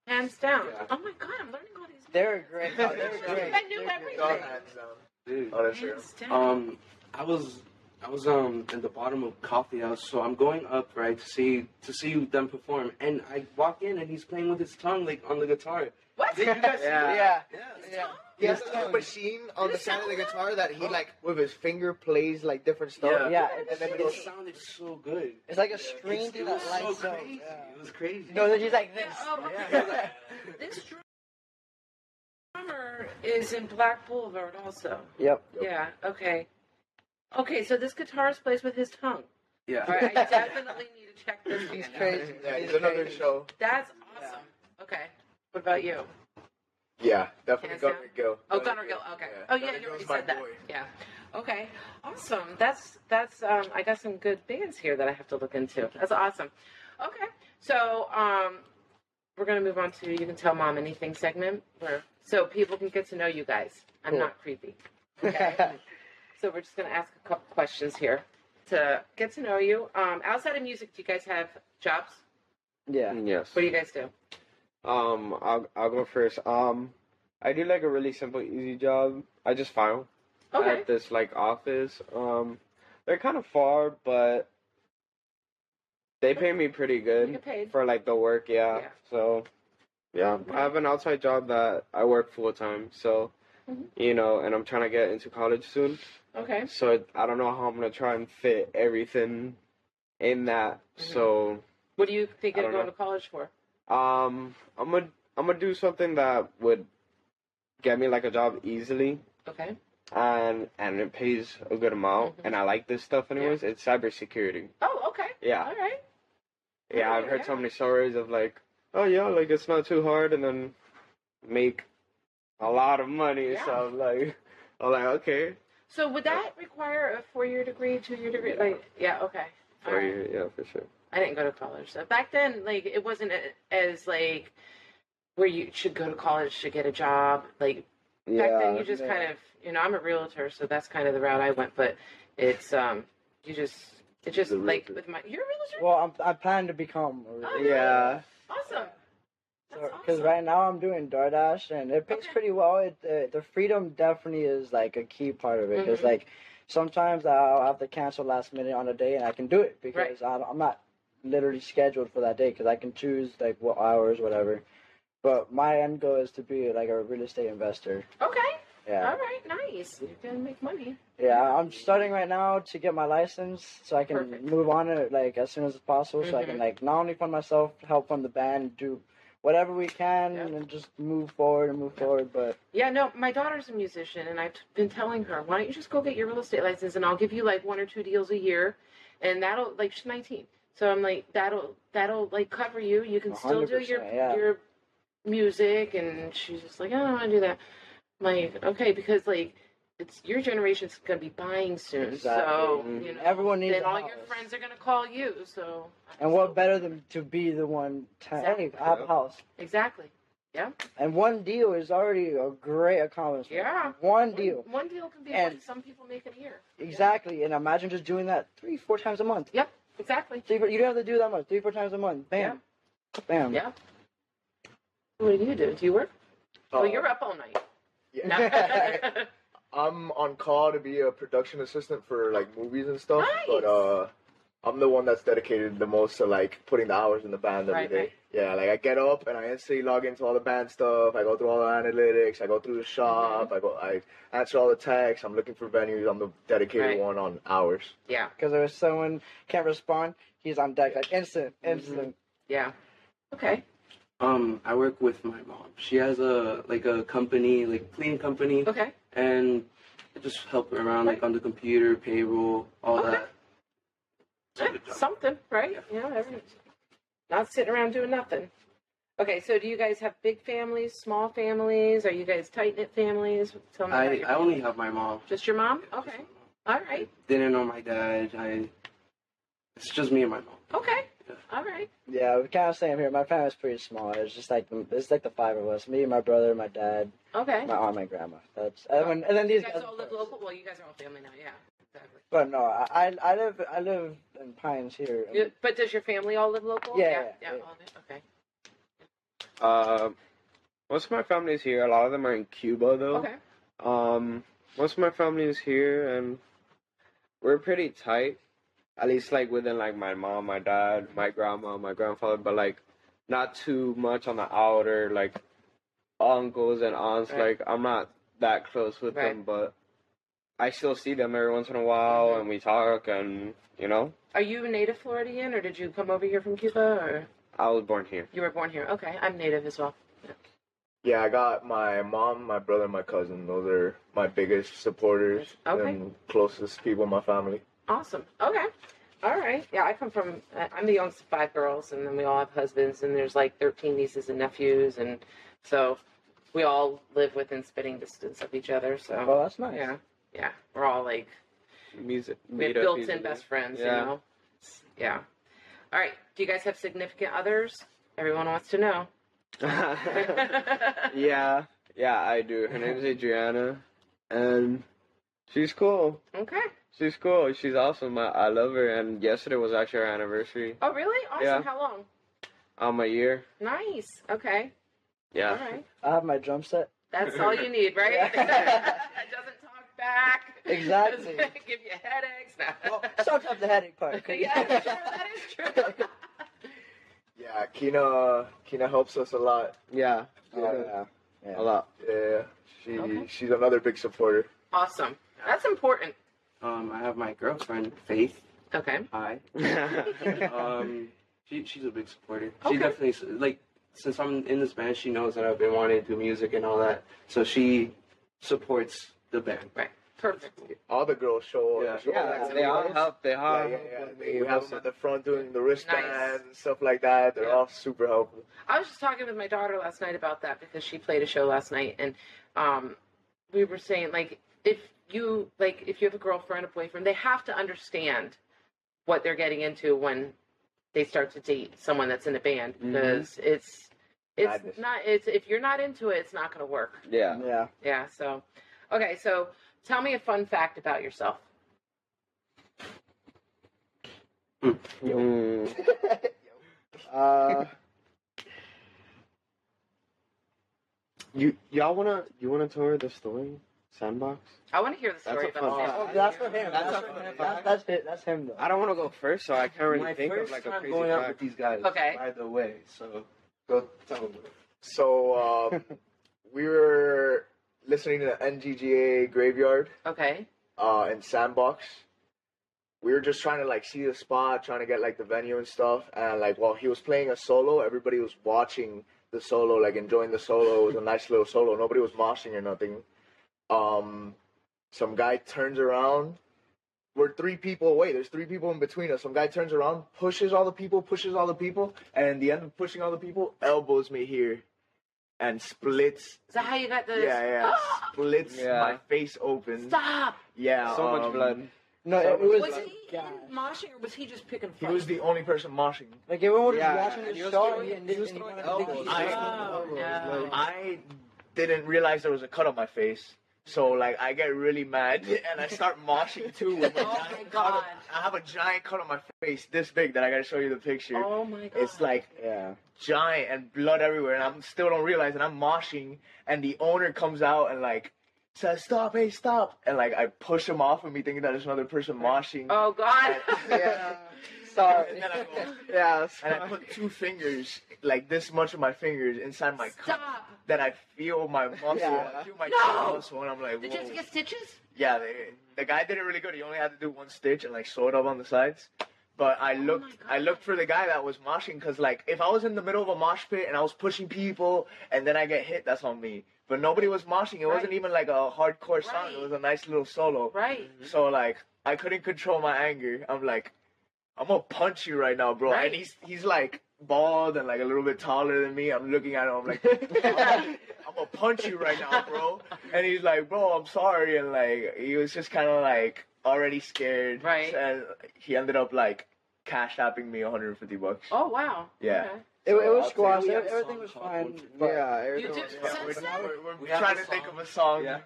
Hands down. Yeah. Oh my God, I'm learning all these. They're great. Oh, they're great. I knew They're everything. great. Hands down. dude. On Instagram. Hands down. Um, I was I was um in the bottom of coffee house, so I'm going up right to see to see them perform, and I walk in and he's playing with his tongue like on the guitar. What? Did you guys see Yeah. that? Yeah. Yeah. Yeah. He has His this machine on Did the it side of the guitar that he Oh. like with his finger plays like different stuff. Yeah. Yeah. And then it It goes sounded so good. It's like a screen It's- thing it that was so lights crazy. Yeah. It was crazy. No, he's like this. Oh, okay. Yeah. This drummer is in Black Boulevard also. Yep. Yeah. Okay. Okay, so this guitarist plays with his tongue. Yeah. All right, I definitely need to check this. He's crazy. Yeah, He's he's another crazy. show. That's awesome. Okay. What about you? Yeah, definitely Hands Gunner down? Gill. Oh, Gunnar Gill. Okay. Oh yeah, Gunnar you already said that. boy. Yeah. Okay. Awesome. That's that's um I got some good bands here that I have to look into. That's awesome. Okay. So um we're gonna move on to you can tell mom anything segment where so people can get to know you guys. I'm Cool. not creepy. Okay. so we're just gonna ask a couple questions here to get to know you. Um outside of music, do you guys have jobs? yeah. Yes. What do you guys do? Um, I'll I'll go first. Um, I do like a really simple, easy job. I just file Okay. at this like office. Um, they're kind of far, but they pay me pretty good for like the work. Yeah. Yeah. So, yeah, I have an outside job that I work full time. So, Mhm. you know, and I'm trying to get into college soon. Okay. So I don't know how I'm gonna try and fit everything in that. Mhm. So, What do you think you're going know. to college for? Um, I'm gonna I'm gonna do something that would get me like a job easily, Okay. and and it pays a good amount, Mhm. and I like this stuff anyways. It's cybersecurity. Oh, okay. Yeah, All right. yeah. I've heard yeah. so many stories of like, oh yeah, like it's not too hard, and then make a lot of money. Yeah. So I'm like, I'm like, okay. So would that require a four-year degree, two-year degree? Like, yeah, okay. You, yeah, for sure. I didn't go to college. So back then, like, it wasn't as like where you should go to college to get a job. Like back then, you just yeah. kind of, you know, I'm a realtor, so that's kind of the route I went. But it's um, you just, it just The like realtor. with my, you're a realtor. Well, I'm I plan to become. a Oh, realtor. Yeah. awesome. That's Because awesome. right now I'm doing DoorDash and it pays Okay. pretty well. It uh, the freedom definitely is like a key part of it. Because Mhm. like sometimes I'll have to cancel last minute on a day and I can do it because I'm, I'm not literally scheduled for that day because I can choose like what hours whatever. But my end goal is to be like a real estate investor. Okay. Yeah, All right. Nice. You're gonna make money. yeah. I'm starting right now to get my license so I can Perfect. move on it like as soon as possible. So I can Mhm. like not only fund myself, help fund the band, do whatever we can, Yep. and just move forward and move forward. But Yeah, no, my daughter's a musician, and I've been telling her, why don't you just go get your real estate license, and I'll give you like one or two deals a year, and that'll like she's 19, so I'm like that'll that'll like cover you. You can still do your yeah. your music, and she's just like, I don't want to do that. I'm like, okay, because like it's your generation's gonna be buying soon, so Exactly. you mm-hmm. know Everyone needs then a all house. your friends are gonna call you. So and what better than to be the one? To, hey, I have a house, Exactly. Yeah. And one deal is already a great accomplishment. Yeah. one One, deal one deal can be And- what some people make in a year. exactly. And imagine just doing that three, four times a month. Exactly. Three, four- you don't have to do that much. Three, four times a month. Bam, bam. Yeah. What do you do? Do you work? Uh, well, you're up all night. Yeah. No. I'm on call to be a production assistant for like movies and stuff, Nice. but uh, I'm the one that's dedicated the most to like putting the hours in the band every day. Right, right. Yeah, like I get up and I instantly log into all the band stuff. I go through all the analytics. I go through the shop. I go. I answer all the texts. I'm looking for venues. I'm the dedicated Right. one on hours. yeah. Because if someone can't respond, he's on deck like instant, Mm-hmm. instant. Yeah. Okay. Um, I work with my mom. She has a like a company, like cleaning company, Okay. and I just help her around, like on the computer, payroll, all Okay. that. It's a good job. something, right? Yeah. Yeah. every, not sitting around doing nothing. Okay. So, do you guys have big families, small families? Are you guys tight knit families? Tell me. about I your I only have my mom. just your mom. Okay. All right. Didn't know my dad. I. It's just me and my mom. Okay. Yeah. All right. Yeah, we kind of same here. My family's pretty small. It's just like it's like the five of us: me, my brother, my dad, Okay. my aunt, my grandma. That's and, when, and then these you guys guys. all live local. Well, you guys are all family now. Yeah. Exactly. But no, I I I live I live in Pines here. You- but does your family all live local? Yeah, Yeah. yeah, yeah. all? Okay. Uh, most of my family is here. A lot of them are in Cuba, though. Okay. Um, most of my family is here, and we're pretty tight. At least, like within like my mom, my dad, my grandma, my grandfather, but like not too much on the outer like uncles and aunts. Right. Like I'm not that close with Right. them, but I still see them every once in a while, Mhm. and we talk, and you know, Are you a native Floridian, or did you come over here from Cuba, or I was born here. you were born here? Okay, I'm native as well. Yeah, I got my mom, my brother, and my cousin. Those are my biggest supporters Okay. and closest people in my family. Awesome. Okay. All right. Yeah, I come from. I- I'm the youngest of five girls, and then we all have husbands, and there's like 13 nieces and nephews, and so we all live within spitting distance of each other. So Well, that's nice. yeah, yeah, we're all like Music. we have built-in best friends. Yeah. You know. Yeah. All right. Do you guys have significant others? Everyone wants to know. yeah, yeah, I do. Her name's Adriana, and she's cool. Okay. She's cool. She's awesome. I, I love her. And yesterday was actually our anniversary. Oh, really? Awesome. Yeah. How long? Um, a year. Nice. Okay. Yeah. All right. I have my drum set. That's all you need, right? Yeah. it doesn't talk back. Exactly. Doesn't give you headaches. Well, sometimes the headache part. yeah, that's true. That is true. Yeah, Kina, Kina helps us a lot. Yeah. Oh, yeah. A lot. Yeah, she Okay. she's another big supporter. awesome. That's important. Um, I have my girlfriend Faith. Okay. Hi. um, she she's a big supporter. Okay. She definitely like since I'm in this band, she knows that I've been wanting to do music and all that, so she supports the band. Right. Perfect. All the girls show Yeah. up. show yeah, up. they all help. They Yeah, all yeah, help yeah. when we have post them at the front doing the wristband Nice. and stuff like that. They're Yeah. all super helpful. I was just talking with my daughter last night about that because she played a show last night, and um, we were saying like if you like if you have a girlfriend, a boyfriend, they have to understand what they're getting into when they start to date someone that's in a band Mhm. because it's it's Madness. not it's if you're not into it, it's not going to work. Yeah. Yeah. Yeah. So, okay. So, tell me a fun fact about yourself. Mm. Uh, You y'all wanna you wanna tour the story sandbox? I want to hear the story a about fun the oh, that's for him. That's That's, for him. fact. That's, that's it. That's him though. I don't want to go first, so I can't really My think first of like a time crazy going out with these guys. Okay. By the way, so go tell them. So um, we were listening to the NGGA Graveyard Okay. uh, in Sandbox. We were just trying to like see the spot, trying to get like the venue and stuff. And like while he was playing a solo, everybody was watching the solo, like enjoying the solo. It was a nice little solo. Nobody was moshing or nothing. Um, some guy turns around. We're three people away. There's three people in between us. Some guy turns around, pushes all the people, pushes all the people, and in the end of pushing all the people, elbows me here, and splits. Is that how you got the? Yeah, yeah, splits Yeah. my face open. Stop. Yeah, So much um, blood. No, So- it, it was, Was like, he God. in moshing or was he just picking He fights? was the only person moshing. like everyone was Yeah, watching and the he was show. throwing- and he was and throwing wanted to think elbows. he- I- Oh, no. I didn't realize there was a cut on my face. So like I get really mad and I start moshing too. With a Oh, my God. I have a giant cut on my face, this big, that I gotta show you the picture. Oh my god. It's like Yeah. giant and blood everywhere, and I'm still don't realize, and I'm moshing, and the owner comes out and like says, "Stop, hey, stop!" And like I push him off of me, thinking that there's another person moshing. Oh god. Yeah. Sorry. And then I go, yeah. and I put two fingers, like this much of my fingers, inside my cup. Stop. Then I feel my muscle, Yeah. I feel my No! muscle, and I'm like, Did you have to get stitches? yeah. They, the guy did it really good. He only had to do one stitch and like sew it up on the sides. But I Oh looked, my I looked for the guy that was moshing because like if I was in the middle of a mosh pit and I was pushing people and then I get hit, that's on me. But nobody was moshing. It wasn't even like a hardcore song. Right. It was a nice little solo. Right. So like I couldn't control my anger. I'm like, I'm gonna punch you right now, bro. Right. And he's he's like bald and like a little bit taller than me. I'm looking at him. I'm like, I'm gonna punch you right now, bro. And he's like, bro, I'm sorry. And like he was just kind of like already scared. Right. And he ended up like cash apping me 150 bucks. Oh wow. Yeah. Okay. It, it was I'll squash. say we have a Everything was fine. Yeah, everything was since fine. We're, we're, we're We have trying a to think of a song. Yeah.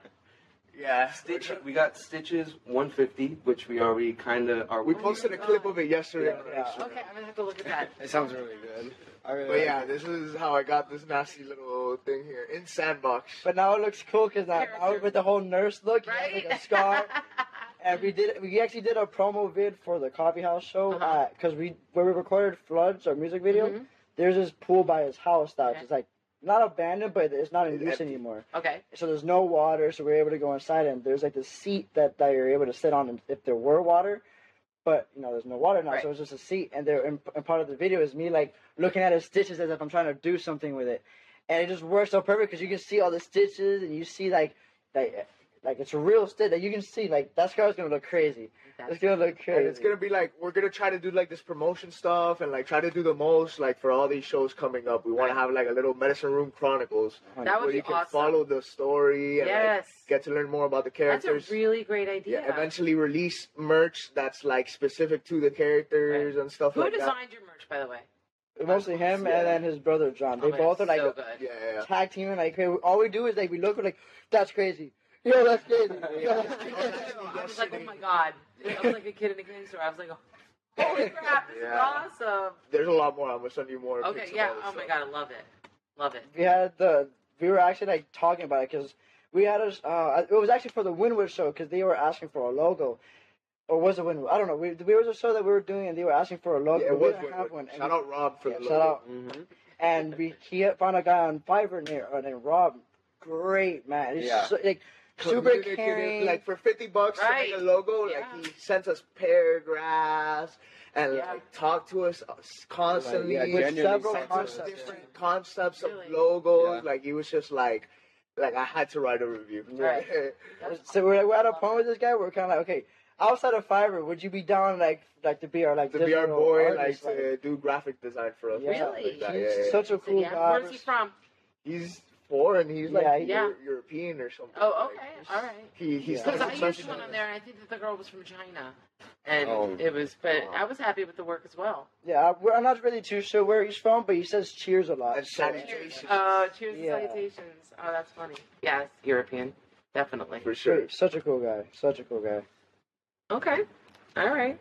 Yeah. Stitch, we got Stitches 150, which we already kind of are. We posted a clip of it yesterday. on Yeah. Okay, I'm gonna have to look at that. It sounds really good. I really But like yeah, it. this is how I got this nasty little thing here in Sandbox. But now it looks cool because now, now with the whole nurse look, you have, Right. like a scar. and we did we actually did a promo vid for the coffee house show Uh-huh. because we where we recorded floods our music video. Mhm. There's this pool by his house that's Okay. just like not abandoned, but it's not in It's use empty. anymore. Okay. So there's no water, so we're able to go inside, and there's like this seat that, that you're able to sit on if there were water. But you know, there's no water now, Right. so it's just a seat. And there, and, and part of the video is me like looking at his stitches as if I'm trying to do something with it, and it just works so perfect because you can see all the stitches, and you see like like like it's a real stitch that you can see. Like that scar's gonna look crazy. That's- It's gonna look crazy. And it's gonna be like we're gonna try to do like this promotion stuff and like try to do the most like for all these shows coming up. We want to have like a little medicine room chronicles That would where be you can awesome. follow the story and like, Yes. get to learn more about the characters. That's characters. a really great idea. yeah, eventually release merch that's like specific to the characters and stuff Who like that. designed your merch, by the way? mostly him Yeah. and then his brother John. They Oh, man, both are like so good. Yeah, yeah, yeah. tag teaming. Like hey, all we do is like we look we're like that's crazy. Yo, that's crazy. Yo, that's crazy. I was like, oh my god. I was like a kid in a candy store. I was like, holy crap, this Yeah. is awesome. There's a lot more. I'm gonna send you more. Okay, pics of yeah. all this Oh my god, I love it. Love it. we had the we were actually like talking about it because we had a uh, it was actually for the Wynwood show because they were asking for a logo. Or was it Wynwood? I don't know. We, we was a show that we were doing, and they were asking for a logo. Yeah, but it we was didn't good. have one. And Shout out Rob for yeah, the shout logo. out. Mhm. And we he found a guy on Fiverr named, uh, named Rob. Great man. He's Yeah. so, like So super he did- he did- caring. Like for fifty bucks to make a logo, Yeah. like he sends us paragraphs and Yeah. like talk to us uh, constantly Like, yeah, with genuinely several concepts. different concepts Really? of logos. Yeah. Like he was just like, like I had to write a review. Right. So we're, we're at a point with this guy. We're kind of like, okay, outside of Fiverr, would you be down like like to be our like to be our digital boy, like artist, to do graphic design for us. and Yeah. stuff like that. Really? Yeah, yeah, yeah. Such a cool yeah. guy. Where's he from? He's four, and he's like Yeah, Eu- yeah. European or something. Oh, Like, okay, all right. He he's Yeah. Because I like used one on there, and I think that the girl was from China, and Oh. it was. But I was happy with the work as well. Yeah, I- we're, I'm not really too sure where he's from, but he says cheers a lot. And so- salutations. Uh, cheers Yeah. and salutations. Oh, that's funny. Yes, European, definitely. for sure. Great, Such a cool guy. Such a cool guy. Okay, all right.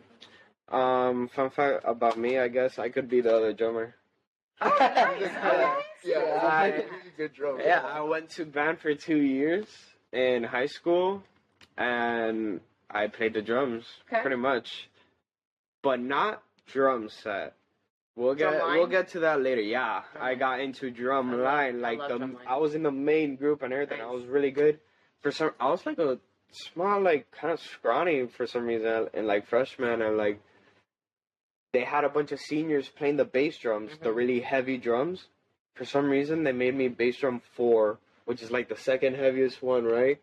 Um, fun fact about me, I guess I could be the other drummer. Oh, nice. Yeah. Yeah, Yeah. I think he's a good drummer. Yeah, I went to band for two years in high school, and I played the drums Okay. pretty much, but not drum set. We'll get line? we'll get to that later. Yeah, Drum I got into drum I love- line I like love the line. I was in the main group and everything. I was really good. For some, I was like a small, like kind of scrawny for some reason, and like freshman and like they had a bunch of seniors playing the bass drums, the Mhm. really heavy drums. For some reason, they made me bass drum four, which is like the second heaviest one, right?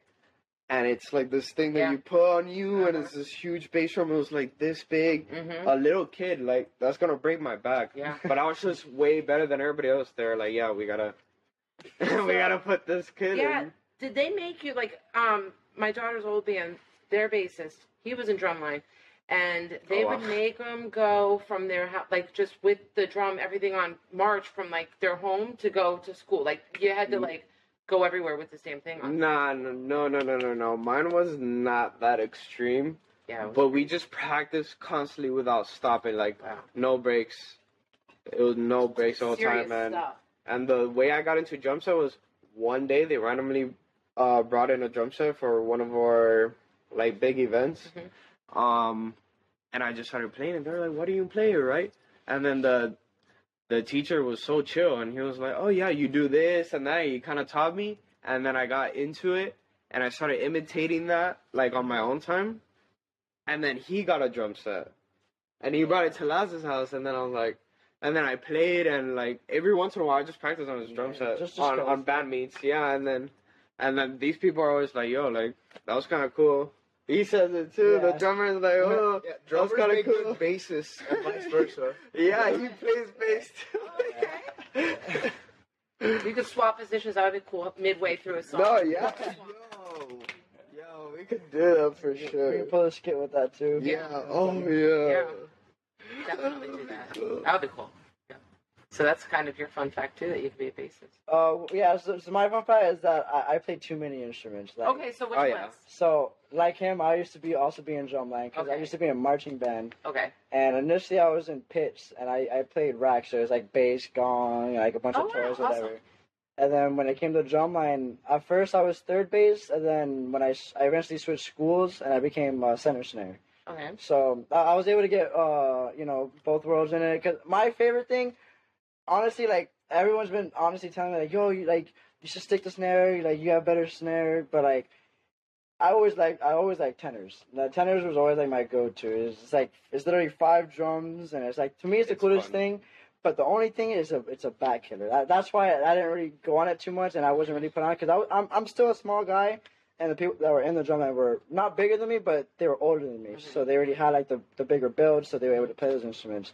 And it's like this thing that Yeah. you put on you, and Uh-huh. it's this huge bass drum. It was like this big. Mm-hmm. A little kid, like that's gonna break my back. Yeah. But I was just way better than everybody else there. Like, yeah, we gotta, we gotta put this kid Yeah. in. Did they make you like um my daughter's old band? Their bassist, he was in drumline, and they Oh, would make them go from their house, like just with the drum, everything on march from like their home to go to school. Like you had to Mm. like go everywhere with the same thing on. Nah, no, no, no, no, no, no. Mine was not that extreme, Yeah. but we just practiced constantly without stopping. Like, wow. no breaks. It was no breaks all the time, man. stuff. And the way I got into drum set was one day they randomly uh, brought in a drum set for one of our like big events. Mhm. Um, and I just started playing, and they're like, "What do you play, right?" And then the the teacher was so chill, and he was like, "Oh yeah, you do this and that." He kind of taught me, and then I got into it, and I started imitating that like on my own time. And then he got a drum set, and he brought it to Laz's house, and then I was like. And then I played, and like every once in a while, I just practiced on his drum Yeah, set just on on band meets, yeah. And then, and then these people are always like, "Yo, like that was kind of cool." He says it too. The drummer is like, "Oh, yeah, that was drummers kind of cool." good bassists and vice versa. Yeah, he plays bass too. Oh, you could swap positions. That would be cool. Midway through a song. no, yeah. Yo, yo, we could do that for sure. We sure. can pull a skit with that too. Yeah. Oh yeah. Yeah. Definitely do that. That would be cool. Yeah. So that's kind of your fun fact too, that you could be a bassist. Uh, yeah. So, so my fun fact is that I, I play too many instruments. Like, Okay, so which Oh, yeah. ones? So like him, I used to be also be in drumline because I used to be in a marching band. Okay. And initially, I was in pits, and I, I played rack, so it was like bass, gong, like a bunch Oh, of wow, toys, whatever. awesome. And then when it came to drumline, at first I was third bass, and then when I, I eventually switched schools, and I became uh, center snare. Okay. So I, I was able to get uh you know both worlds in it. Cause my favorite thing, honestly, like everyone's been honestly telling me like, yo, you like you should stick to snare. Like you have better snare, but like. I always like I always like tenors. The tenors was always like my go-to. It's just like it's literally five drums, and it's like to me it's the It's coolest fun. thing. But the only thing is a it's a back killer. That, that's why I, didn't really go on it too much, and I wasn't really put on it because I'm I'm still a small guy, and the people that were in the drum line were not bigger than me, but they were older than me, Mhm. so they already had like the the bigger build, so they were able to play those instruments.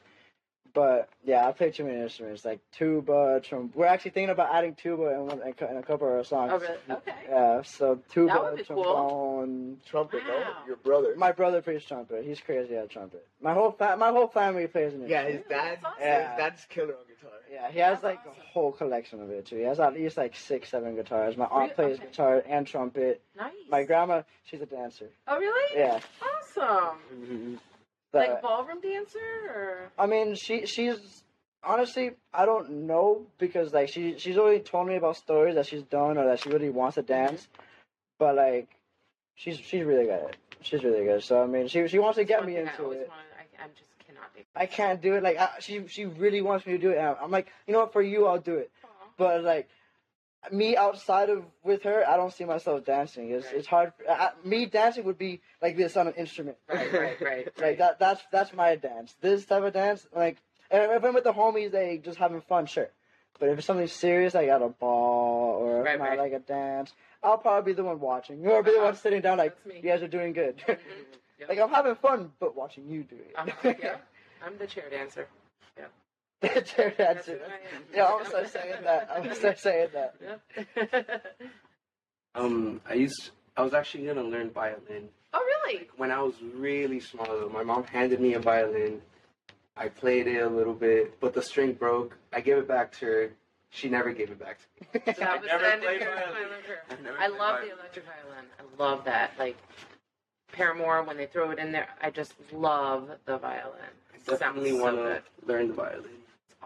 But yeah, I play too many instruments like tuba, trom. We're actually thinking about adding tuba in, one, in a couple of our songs. Oh, really? Okay. Yeah, so tuba, That would be cool. trombone. Trumpet, Wow. no? Your brother. My brother plays trumpet. He's crazy at trumpet. My whole fa- my whole family plays an instrument. yeah, instrument. his dad. That's awesome. Yeah. His dad's killer on guitar. Yeah, he has That's like awesome. a whole collection of it too. He has at least like six, seven guitars. My aunt Really? plays Okay. guitar and trumpet. Nice. My grandma, she's a dancer. Oh, really? Yeah. Awesome. Mm-hmm. Like ballroom dancer, or I mean, she she's honestly I don't know because like she she's already told me about stories that she's done or that she really wants to mm-hmm. dance, but like she's she's really good. She's really good. So I mean, she she wants to get me thing I into it. wanted- I, I just cannot do. I can't do it. Like I, she she really wants me to do it. And I'm like, you know what? For you, I'll do it. But like me outside of with her, I don't see myself dancing. It's Right. it's hard. I, me dancing would be like this on an instrument. Right, right, right. Like that. That's that's my dance. This type of dance, like and if I'm with the homies, they just having fun, sure. But if it's something serious, like at a ball or Right, right. like a dance, I'll probably be the one watching or be the Uh-huh. one sitting down, like you guys are doing good. Mhm. Yep. like I'm having fun, but watching you do it. I'm, yeah, I'm the chair dancer. Terry That's Hatcher. who I am. Yeah, I'm gonna saying that. I'm gonna saying that. Yep. Um, I used. I was actually gonna learn violin oh, really? when I was really small. Though. My mom handed me a violin. I played it a little bit, but the string broke. I gave it back to her. She never gave it back to me. So that was never the end of played violin. violin. I've never I played love violin. the electric violin. I love that. Like Paramore, when they throw it in there, I just love the violin. I It sounds definitely so want good. to learn the violin.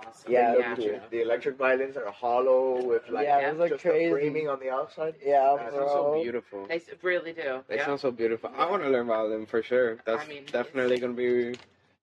It's awesome. Yeah, yeah. me too. The electric violins are hollow with like yeah, Yeah. it was like just the crazy. framing on the outside. Yeah, They bro. sound so beautiful. They really do. They yeah. sound so beautiful. I want to learn violin for sure. That's I mean, definitely gonna be.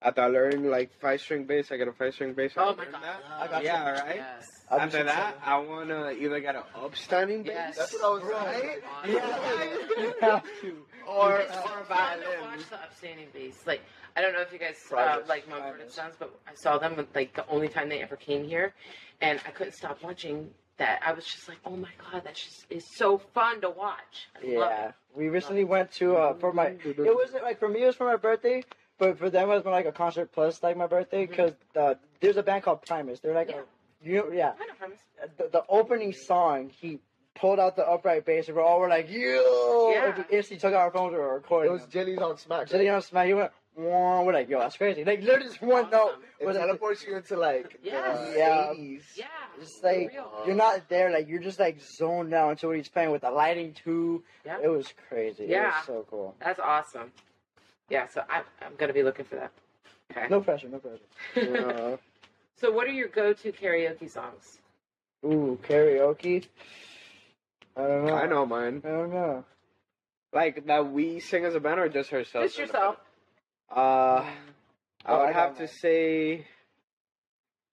After I learn like five string bass, I got a five string bass. Oh learn my god. that. I got Yeah, you. right. Yes. After that. I wanna either get an upstanding bass. Yes. That's what I was Right? saying. Awesome. You have to. Or, or fun violin. watch the upstanding bass. Like I don't know if you guys uh, Privates. like Mumford and Privates. Sons, but I saw them with, like the only time they ever came here, and I couldn't stop watching that. I was just like, oh my god, that just is so fun to watch. I love Yeah, it. we recently went to uh for my. It wasn't like for me. It was for my birthday, but for them it was more like a concert plus like my birthday because uh, there's a band called Primus. They're like Yeah. a, you know, yeah. I know premise. The, the opening song, he pulled out the upright bass, and we're all were like, "Yo!" Yeah. And we instantly took out our phones and were It recording. was Jilly's on Smack. Sitting on smack, he went, "Wah," we're like, "Yo, that's crazy!" Like literally just one note. It was teleports you into like Yes. the Yeah. 80s. Yeah. Just like real. you're not there, like you're just like zoned out into what he's playing with the lighting too. Yeah. It was crazy. It Yeah. was so cool. That's awesome. Yeah, so I, I'm gonna be looking for that. Okay. No pressure, no pressure. Uh, so, what are your go-to karaoke songs? Ooh, karaoke. I don't know. I know mine. I don't know. Like that we sing as a band or just herself? Just yourself. Uh, I Oh, would have to say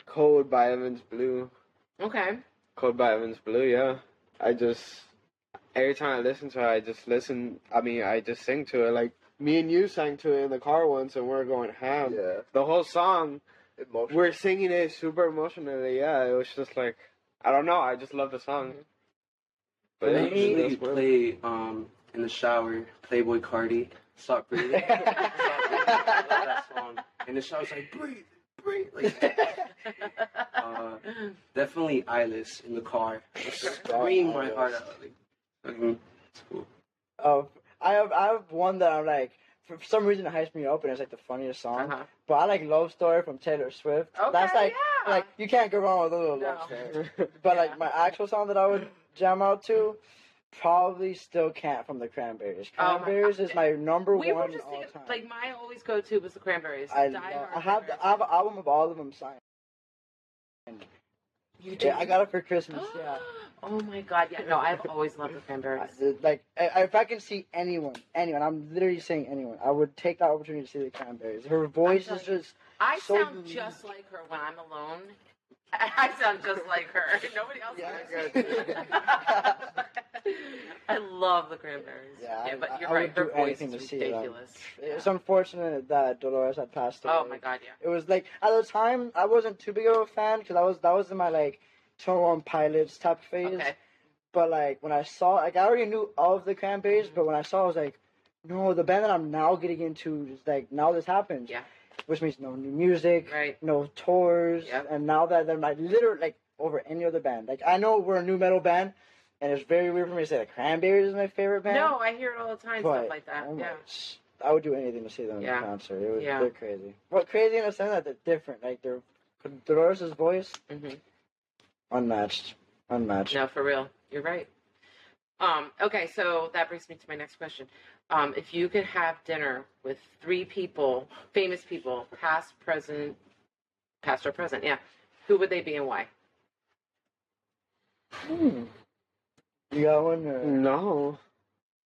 Cold by Evans Blue. Okay. Cold by Evans Blue, yeah. I just every time I listen to it, I just listen. I mean, I just sing to it. Like me and you sang to it in the car once, and we are going ham. Yeah. The whole song, Emotional. we're singing it super emotionally. Yeah, it was just like I don't know. I just love the song. But I yeah, usually that's play um in the shower, Playboi Carti, Stop Breathing. Stop Breathing. I love that song. And the shower's like breathe, breathe. Like, uh, definitely eyeless in the car. Scream my heart out. Like, mhm. It's cool. Oh, I have I have one that I'm like for some reason it hypes me up and it's like the funniest song. Uh-huh. But I like Love Story from Taylor Swift. Okay, That's like yeah. like you can't go wrong with a little No. love story. But like my actual song that I would jam out to, probably still can't from the Cranberries. Oh my Cranberries God. is my number we were one just all thinking, time. like my always go-to was the Cranberries. I, Die love- Hard I have the, I have an album of all of them signed. You do? Yeah, I got it for Christmas. Yeah. Oh my god! Yeah, no, I've always loved the Cranberries. I- Like, if I can see anyone, anyone, I'm literally saying anyone, I would take that opportunity to see the Cranberries. Her voice is just, I so sound unique. just like her when I'm alone. I sound just like her. Nobody else Yeah, does. I love the Cranberries. Yeah, I- but you're I right. would Her do voice is them. Um, ridiculous. it's unfortunate that Dolores had passed oh away. Oh my god, yeah. It was like, at the time, I wasn't too big of a fan, because I was, that was in my, like, 21 Pilots type phase. Okay. But, like, when I saw, like, I already knew of the Cranberries, mm-hmm. but when I saw, I was like, no, the band that I'm now getting into is, like, now this happens. Yeah. Which means no new music, Right. no tours, Yep. and now that they're like literally like over any other band. Like I know we're a nu metal band, and it's very weird for me to say that Cranberries is my favorite band. No, I hear it all the time. but stuff like that. oh my- yeah. I would do anything to see them Yeah. in concert. It was, Yeah. They're crazy. Well, crazy in the sense that they're different. Like they're Dolores' voice hmm unmatched, unmatched. No, for real. You're right. Um, okay, so that brings me to my next question. Um, if you could have dinner with three people, famous people, past, present, past or present, yeah, who would they be and why? Hmm. You got one? Or... No.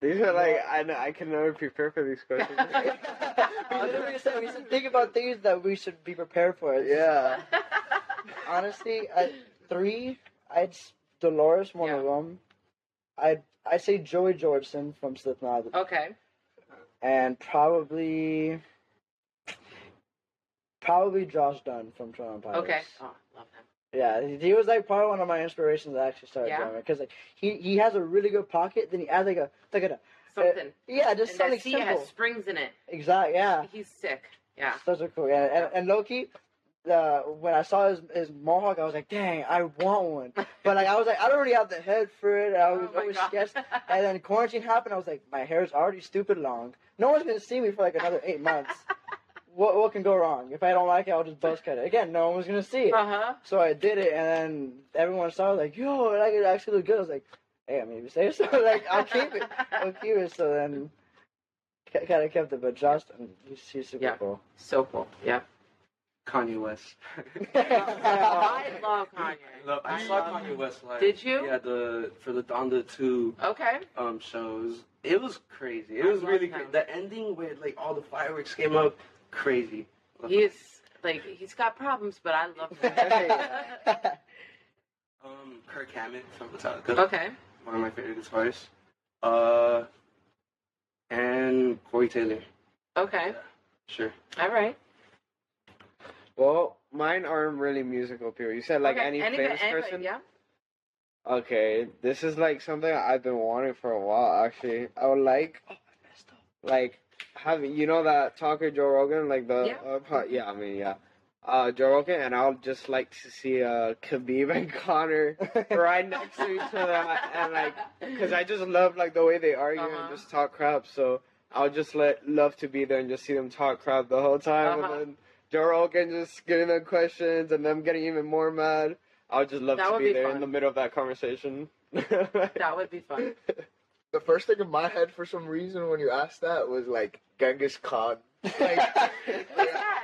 These are like I know, I can never prepare for these questions. we literally said we should think about things that we should be prepared for. yeah. Honestly, at three, I'd Dolores one of them. I'd I'd say Joey Jordison from Slipknot, okay. and probably probably Josh Dun from Twenty One Pilots. Okay. Oh, love him. Yeah, he- was like probably one of my inspirations to actually start Yeah? drumming because like he he has a really good pocket. Then he adds like a like a Something. yeah, just and something that seat simple. has springs in it. Exactly. Yeah. He's sick. Yeah. Those are cool. Yeah, and, and Loki, uh, when I saw his, his mohawk, I was like, dang, I want one. But like I was like, I don't really have the head for it. I was Oh always God. sketched. And then quarantine happened. I was like, my hair's already stupid long. No one's gonna see me for like another eight months. what what can go wrong? If I don't like it, I'll just buzz cut it. Again, no one was gonna see it. Uh huh. So I did it, and then everyone saw it, like, yo, like it actually looked good. I was like, hey, I if you say so, like I'll keep it. I'll keep it. So then, kind of kept it. But Justin, he's, he's super Yeah. cool. So cool. Yeah. Kanye West. I love Kanye. Look, I, I saw love Kanye West live. Did you? Yeah, the for the on the two Okay. um shows. It was crazy. It I was really him. crazy. The ending where like all the fireworks came up, crazy. Love He is like he's got problems, but I love him. Um, Kirk Hammett from Metallica. okay. One of my favorite guitarists. Uh, and Corey Taylor. Okay. Sure. All right. Well, mine aren't really musical people. You said like okay. any Anybody- famous anybody- person. Yeah. Okay, this is like something I've been wanting for a while. Actually, I would like, oh, like, having you know that talker Joe Rogan, like the Yeah. uh, po- yeah, I mean yeah, uh, Joe Rogan, and I'll just like to see uh Khabib and Conor right next to each other, and like, cause I just love like the way they argue Uh-huh. and just talk crap. So I'll just let love to be there and just see them talk crap the whole time, Uh-huh. and then Joe Rogan just getting them questions and them getting even more mad. I would just love That to be, be there fun. in the middle of that conversation. That would be fun. The first thing in my head for some reason when you asked that was like Genghis Khan. Like, What's that?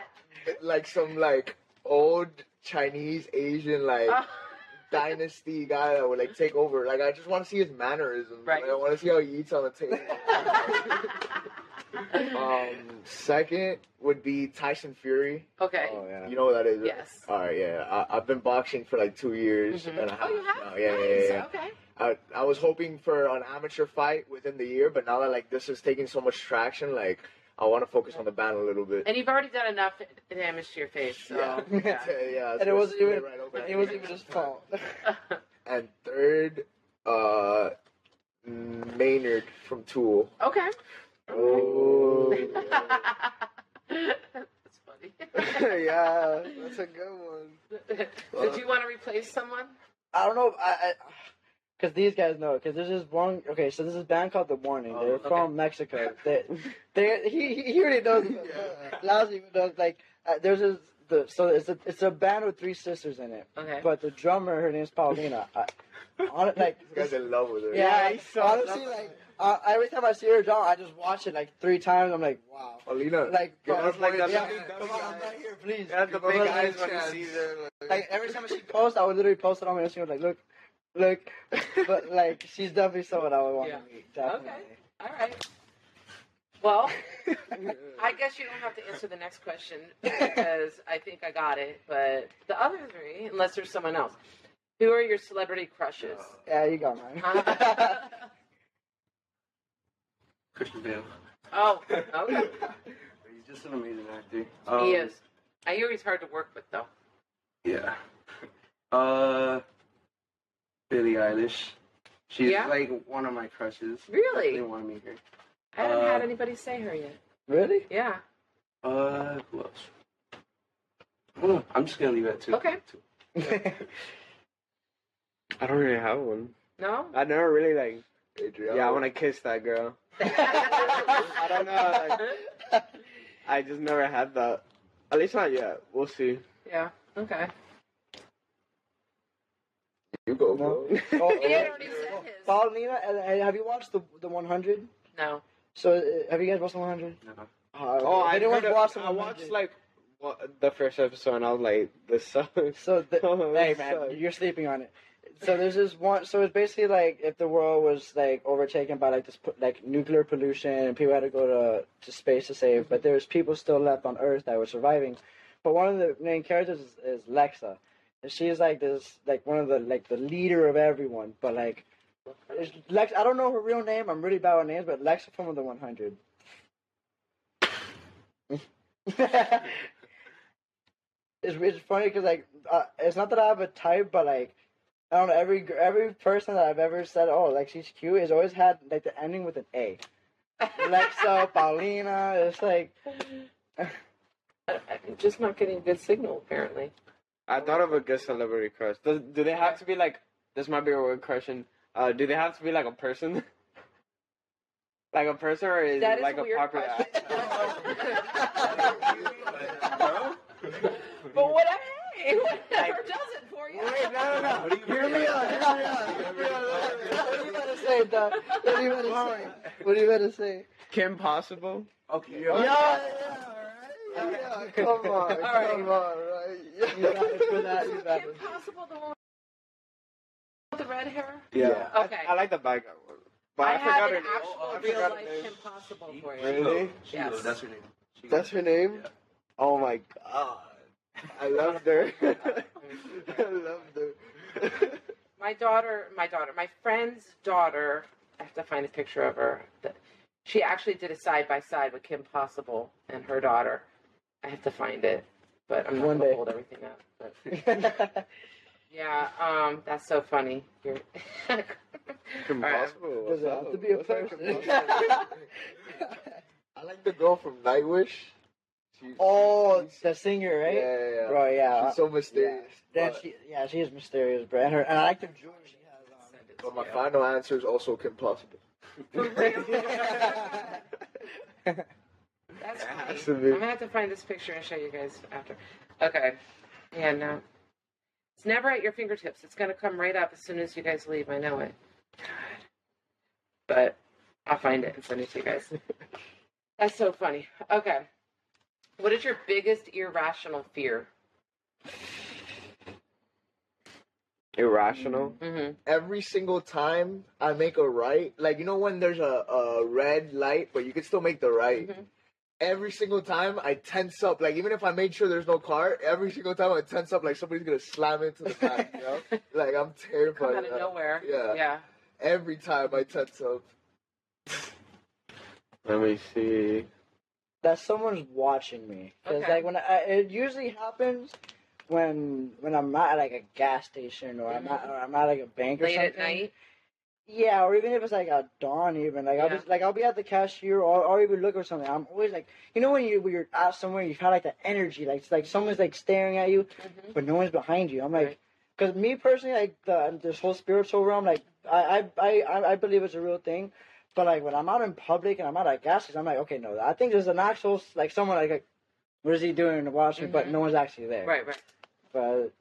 like some like old Chinese Asian like Oh. dynasty guy that would like take over. Like I just want to see his mannerisms. Right. Like, I want to see how he eats on the table. Um, second would be Tyson Fury. okay. oh yeah. You know what that is? right? Yes. All right, yeah. I, I've been boxing for like two years Mhm. and a half. Oh, you have? now. Yeah, nice. yeah, yeah, yeah. Okay. I, I was hoping for an amateur fight within the year, but now that like this is taking so much traction, like I want to focus on the band a little bit. And you've already done enough damage to your face, so yeah, yeah. yeah. and it wasn't even right over it wasn't even his fault. And third, uh, Maynard from Tool. okay. Oh. That's funny. yeah, that's a good one. Did you want to replace someone? I don't know. I, because these guys know. Because there's this one. Okay, so there's this band called The Warning. Oh, They're okay. from Mexico. They, they, he, he already knows. Lousy knows. Like, uh, there's this. The, so it's a it's a band with three sisters in it. Okay. But the drummer, her name's Paulina. I, on, like, This guy's in love with her. yeah, he's so honestly, like uh, every time I see her drum, I just watch it like three times. I'm like, wow. Alina, Like, bro, us like one the- yeah, chance. come on, I'm right here, please. Yeah, the big eyes when you see them. Like every time she posts, I would literally post it on my Instagram, like, look, look. But like, she's definitely someone I would want Yeah. to meet. Definitely. All right. Well, I guess you don't have to answer the next question because I think I got it. But the other three, unless there's someone else, who are your celebrity crushes? Yeah, you got mine. Christian Bale. oh, okay. He's just an amazing actor. Um, he is. I hear he's hard to work with, though. Yeah. Uh, Billie Eilish. She's Yeah? like one of my crushes. Really? Definitely want to meet her. I haven't Uh, had anybody say her yet. really? Yeah. Uh, who else? Oh, I'm just gonna leave it at two. Okay. Two. I don't really have one. No. I never really like. Adriana. Yeah, I want to kiss that girl. I don't know. Like, I just never had that. At least not yet. We'll see. yeah. Okay. You go, No. bro. Oh, He had already said his. Paulina, and, and have you watched the the 100? No. So uh, have you guys watched the 100? No. Oh, I, didn't heard watch the I 100. watched like what, the first episode, and I was like, "This sucks." So the, Oh, hey man, sucks. you're sleeping on it. So there's this one. So it's basically like if the world was like overtaken by like this like nuclear pollution and people had to go to to space to save, but there's people still left on Earth that were surviving. But one of the main characters is, is Lexa, and she's like this like one of the like the leader of everyone. But like Lex, I don't know her real name. I'm really bad with names, but Lexa from the 100. it's it's funny because like uh, it's not that I have a type, but like I don't know every every person that I've ever said oh like she's cute has always had like the ending with an A. Lexa, Paulina, it's like I- I'm just not getting a good signal, apparently. I thought of a good celebrity crush. Does, do they have to be like? This might be a weird question. Uh, do they have to be like a person? like a person, or is That it is like a a, weird popular question. actor? But whatever, hey, whatever does it for you. Wait, no, no, no. What you Hear me out. Hear me out. Hear me out. What are you about to say, Doug? What are you about to say? What are you about to say? Kim Possible. Okay. Yeah, yeah, all right. Yeah, come on, All right. come on, right? You got it for that. You got Kim it. Possible, the one with the red hair? Yeah. Okay. I, I like the bad guy one. But I, I, have oh, forgot an her actual I real life. Kim Possible for you. Really? Yes. That's her name. She- That's her name? Yeah. Oh my god. I loved her. I loved her. My daughter, my daughter, my friend's daughter. I have to find a picture of her. She actually did a side by side with Kim Possible and her daughter. I have to find it, but I'm not One gonna day. hold everything up. But yeah, um, that's so funny. You're Kim All right. Possible. Does what's it have to be a What's up, Kim person? I like the girl from Nightwish. She's, oh, she's- the singer, right? yeah, yeah, yeah. Bro, yeah. She's so mysterious. Then But, she, yeah, she is mysterious, bro. And her, and I like the jewelry she has on. but my final answer is also Kim Possible. That's It funny. I'm gonna have to find this picture and show you guys after. Okay. Yeah, no. It's never at your fingertips. It's gonna come right up as soon as you guys leave. I know it. God. But I'll find it and send it to you guys. That's so funny. Okay. What is your biggest irrational fear? Irrational. Mm-hmm. Every single time I make a right, like you know when there's a, a red light, but you can still make the right. Mhm. Every single time I tense up, like even if I made sure there's no car, every single time I tense up, like somebody's gonna slam into the back. You know, like I'm terrified. Come out of of nowhere. Yeah. Yeah. Every time I tense up. Let me see. That someone's watching me. Because Okay. like when I, it usually happens when when I'm at like a gas station or I'm at or I'm at like a bank or Late something. at night. Yeah, or even if it's like at dawn, even like I'll Yeah. just like I'll be at the cashier or, or even look or something. I'm always like, you know, when you when you're out somewhere, you've had like the energy, like it's like someone's like staring at you, Mhm. but no one's behind you. I'm like, Right. because me personally, like the this whole spiritual realm, like I I I I believe it's a real thing. But like when I'm out in public and I'm out at gas stations, I'm like, okay, no, I think there's an actual like someone like, like what is he doing to watch me? But Mhm. no one's actually there. Right. Right. But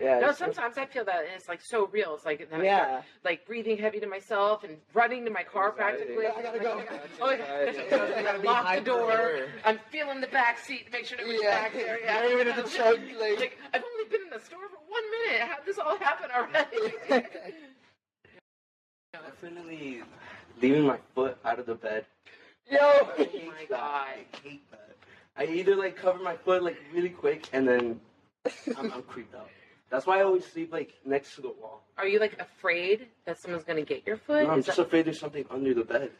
yeah. No, sometimes I feel that and it's like so real. It's like then I start, Yeah. like breathing heavy to myself and running to my car Anxiety. practically. I gotta go. Oh, Anxiety. I gotta lock the door. I'm feeling the back seat to make sure nobody's Yeah. back there. Yeah. Not even in the trunk, like- like I've only been in the store for one minute. How did this all happen already? Definitely leaving my foot out of the bed. Yo. oh my god. I hate that. I either like cover my foot like really quick and then I'm, I'm creeped out. That's why I always sleep like next to the wall. Are you like afraid that someone's gonna get your foot? No, I'm Is just that- afraid there's something under the bed.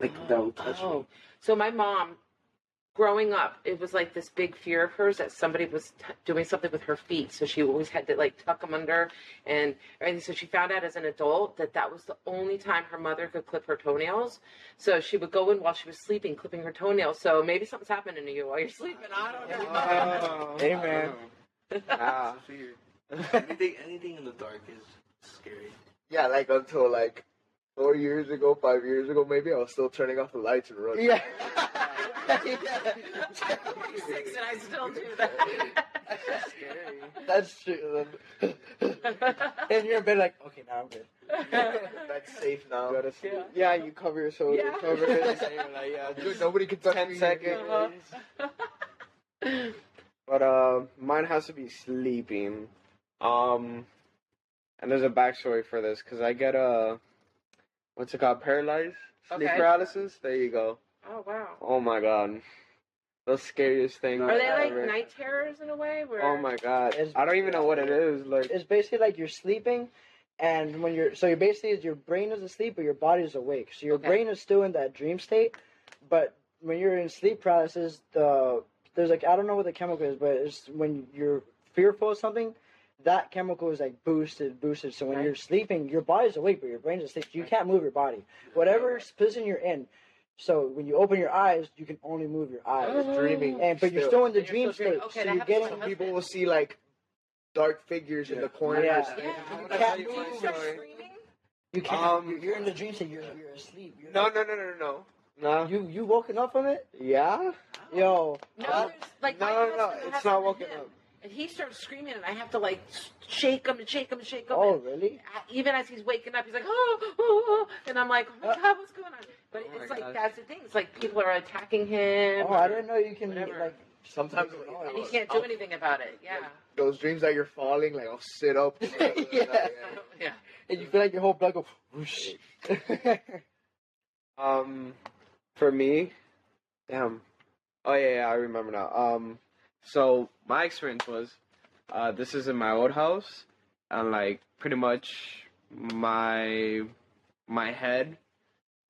Like that will touch oh. me. So my mom, growing up, it was like this big fear of hers that somebody was t- doing something with her feet. So she always had to like tuck them under and everything. So she found out as an adult that that was the only time her mother could clip her toenails. So she would go in while she was sleeping, clipping her toenails. So maybe something's happening to you while you're sleeping. I don't know. Oh. Hey, man. Ah. Fear. anything, anything in the dark is scary. Yeah, like until like four years ago, five years ago, maybe I was still turning off the lights and running. Yeah. I'm 46 and I still do that. That's scary. That's true. and you're in bed like, okay, now I'm good. That's safe now. You. Yeah. Yeah, you cover your shoulders, Yeah. cover it, like, yeah, Dude, nobody can touch 10 me. seconds. Uh-huh. But uh, mine has to be sleeping. Um, and there's a backstory for this because I get a what's it called, paralyzed sleep Okay. paralysis. There you go. Oh wow. Oh my god, the scariest thing. Are they like ever. night terrors in a way? Where Oh my god, It's- I don't even know what it is. Like, It's basically like you're sleeping, and when you're so you're basically your brain is asleep, but your body is awake. So your Okay. brain is still in that dream state, but when you're in sleep paralysis, the there's like I don't know what the chemical is, but it's when you're fearful of something, that chemical is like boosted, boosted. So when Okay. you're sleeping, your body's awake, but your brain's asleep. You can't move your body. Whatever position you're in, So when you open your eyes, you can only move your eyes. Oh. dreaming. And but you're Still. still in the And you're dream still dreaming. state. Okay, so you're happens to Some my people husband. will see like dark figures in the corners. Yeah. and- Yeah. You can't tell you move. my You start story. screaming? you can't. Um, you're, you're in the dream state. You're you're asleep. You're No, no, no, no, no, no. You you woken up from it? Yeah? Yo. No, uh, there's like No, my no, no, husband it's has not something woken him, up. And he starts screaming, and I have to like shake him and shake him and shake him. oh and really? I- even as he's waking up, he's like, oh, oh, oh, and I'm like, oh my Uh, god, what's going on? But Oh my it's like gosh. that's the thing. It's like people are attacking him. Oh, I didn't know you can whatever. like. Sometimes and he can't do anything about it. Yeah, those dreams that you're falling, like I'll sit up. Yeah. yeah. And you feel like your whole blood go whoosh. Um, for me, damn. Oh yeah, yeah, I remember now. Um, so my experience was, uh, this is in my old house, and like pretty much my my head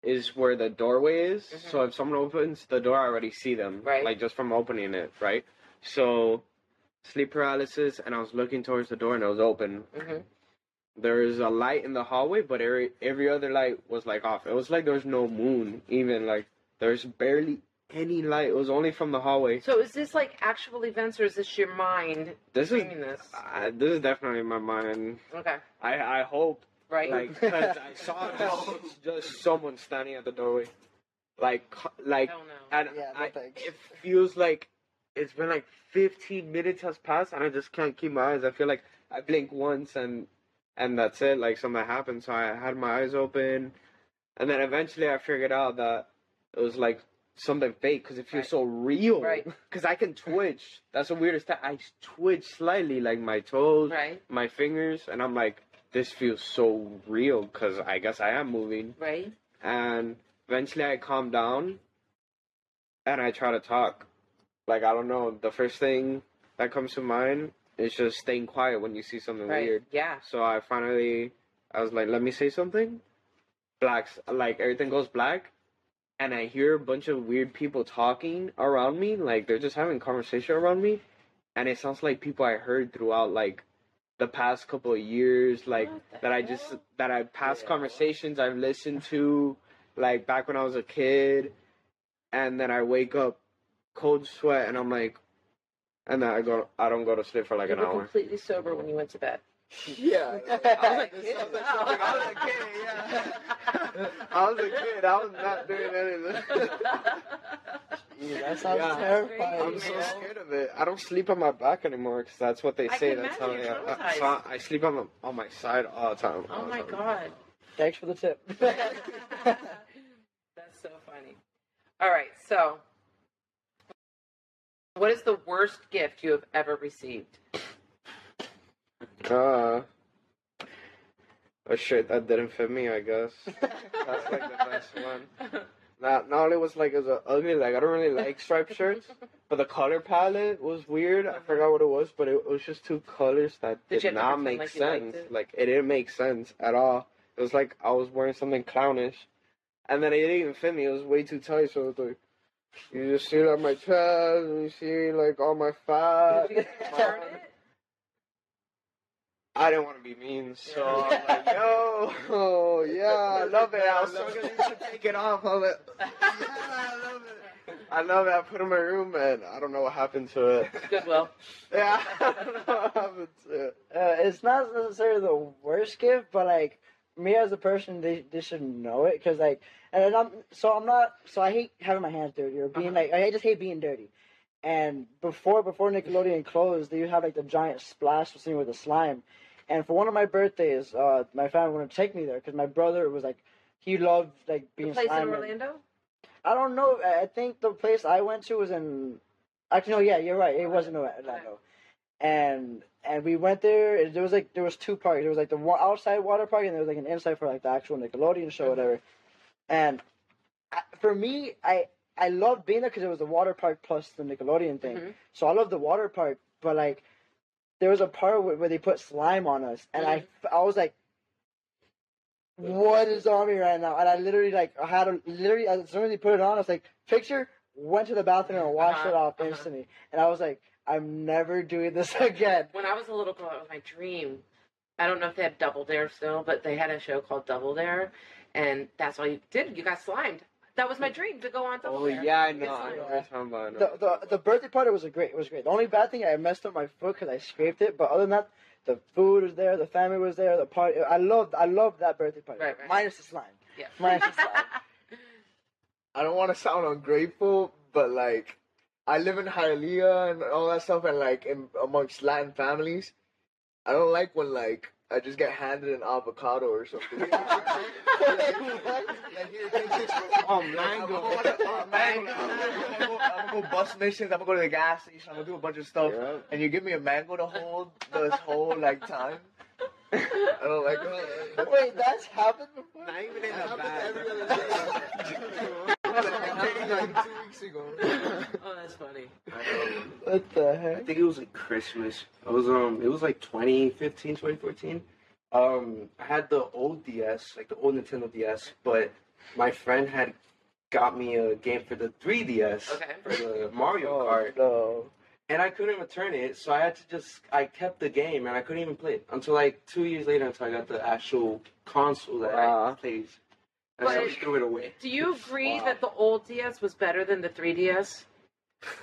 is where the doorway is. Mhm. So if someone opens the door, I already see them, Right. Like just from opening it, right? So sleep paralysis, and I was looking towards the door, and it was open. hmm There is a light in the hallway, but every every other light was like off. It was like there was no moon, even like there's barely any light. It was only from the hallway. So is this like actual events, or is this your mind This is this? uh, this is definitely my mind. Okay, I I hope right? like because I saw just, just someone standing at the doorway, like like I and Yeah, I, it feels like it's been like 15 minutes has passed and I just can't keep my eyes. I feel like I blink once and and that's it. Like something happened, so I had my eyes open, and then eventually I figured out that it was like something fake because it feels Right. so real. Right. Because I can twitch. That's the weirdest thing. I twitch slightly, like my toes, Right, my fingers, and I'm like, this feels so real because I guess I am moving. right. And eventually I calm down and I try to talk. Like, I don't know, the first thing that comes to mind is just staying quiet when you see something Right. weird. Yeah. So I finally, I was like, let me say something. Blacks, like, everything goes black. And I hear a bunch of weird people talking around me. Like, they're just having conversation around me. And it sounds like people I heard throughout, like, the past couple of years. Like, What the that I just, that I past Yeah. conversations I've listened to, like, back when I was a kid. And then I wake up cold sweat and I'm like, and then I go, I don't go to sleep for like you an were hour. completely sober when you went to bed. Yeah. I was a kid. I was a kid. Yeah. I was a kid. I was not doing anything. Dude, that sounds Yeah. terrifying. I'm so man. scared of it. I don't sleep on my back anymore because that's what they I say. can That's imagine how you're I, I, so I, I sleep on, the, on my side all the time. oh all the my time. god. Thanks for the tip. That's so funny. All right, so what is the worst gift you have ever received? Uh, a shirt that didn't fit me, I guess. That's like the best one. Not, not only was like it was a ugly, like I don't really like striped shirts, but the color palette was weird. I forgot what it was, but it, was just two colors that Did did, you have to not make like sense. it? Like it didn't make sense at all. It was like I was wearing something clownish, and then it didn't even fit me. It was way too tight, so it was like you just see like my chest, and you see like all my fat. Did you return it? I didn't want to be mean, so I'm like, yo, oh, yeah, I love it. I was so gonna to take it off. I was like, yeah, I love it. I love it. I put it in my room, and I don't know what happened to it. Goodwill. Yeah, I don't know what happened to it. uh, it's not necessarily the worst gift, but like me as a person, they they should know it because like, and I'm so I'm not so I hate having my hands dirty or being Uh-huh. like I just hate being dirty. And before before Nickelodeon closed, they would have like the giant splash scene with the slime. And for one of my birthdays, uh, my family wanted to take me there because my brother was like, he loved like The being place in Orlando? I don't know. I think the place I went to was in. Actually, no. Yeah, you're right. It wasn't Orlando. And and we went there. There was like there was two parks. There was like the outside water park, and there was like an inside for like the actual Nickelodeon show, or whatever. And I, for me, I I loved being there because it was the water park plus the Nickelodeon thing. Mhm. So I love the water park, but like there was a part where, where they put slime on us, and I I was like. What is on me right now? And I literally like I had to literally as soon as they put it on, I was like, picture, went to the bathroom and washed Uh-huh, it off uh-huh. instantly. And I was like, I'm never doing this again. When I was a little girl, it was my dream. I don't know if they have Double Dare still, but they had a show called Double Dare, and that's all you did. You got slimed. That was my dream to go on double Oh dare. yeah, I know. I know yeah. what talking about. The, the the birthday party was a great. It was great. The only bad thing I messed up my foot because I scraped it. But other than that, the food was there, the family was there, the party. I loved I loved that birthday party. Right, right. Minus the slime. Yeah. Minus the slime. I don't want to sound ungrateful, but like, I live in Hialeah and all that stuff, and like in amongst Latin families, I don't like when like I just get handed an avocado or something. like, here, take this. Oh, I'm mango. gonna, go- oh, mango. I'm gonna go- I'm gonna go bus missions. I'm gonna go to the gas station. I'm gonna do a bunch of stuff, Yeah. and you give me a mango to hold this whole like time. I don't like. Oh, Wait, that's happened before. Not even in That the happens bag. other day. That happened like two weeks ago. oh, that's funny. What the I think it was like Christmas. It was um it was like 2015, 2014. Um I had the old DS, like the old Nintendo DS, but my friend had got me a game for the 3DS Okay. for the Mario Oh, Kart no. and I couldn't return it, so I had to just I kept the game and I couldn't even play it until like 2 years later until I got the actual console that I Wow. Played. And so I But- just threw it away. Do you agree Wow. that the old DS was better than the 3DS?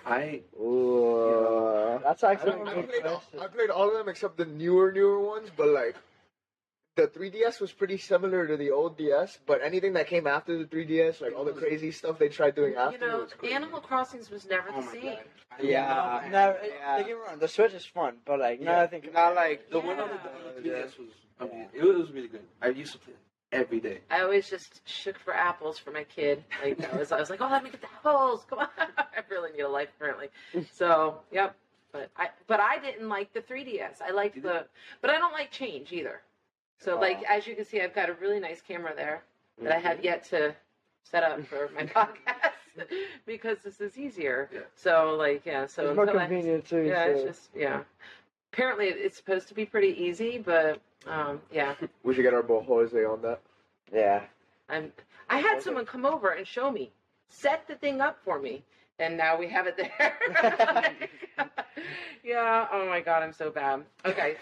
I Ooh. That's actually don't- a I good played all. I played all of them except the newer, newer ones. But like, the 3DS was pretty similar to the old DS. But anything that came after the 3DS, like all the crazy stuff they tried doing after, You after, know, was. Animal Crossings was never oh the my same. god. Yeah. love No, Animal it- Yeah. don't get me wrong. The Switch is fun, but like now I think Not like The one on Yeah. the, on the 3DS was amazing. It was really good. I used to play it every day. I always just shook for apples for my kid. Like I was, I was like, oh, let me get the apples. Come on, I really need a life apparently. So, yep. But I, but I didn't like the 3ds. I liked the, but I don't like change either. So, like as you can see, I've got a really nice camera there that I have mm-hmm. yet to set up for my podcast because this is easier. Yeah. So, like, yeah. So it's more until I- convenient too. yeah, so. it's just yeah. Apparently, it's supposed to be pretty easy, but um, yeah. We should get our boy Jose on that. yeah. I'm. I had someone come over and show me, set the thing up for me, and now we have it there. yeah. Oh my god, I'm so bad. Okay,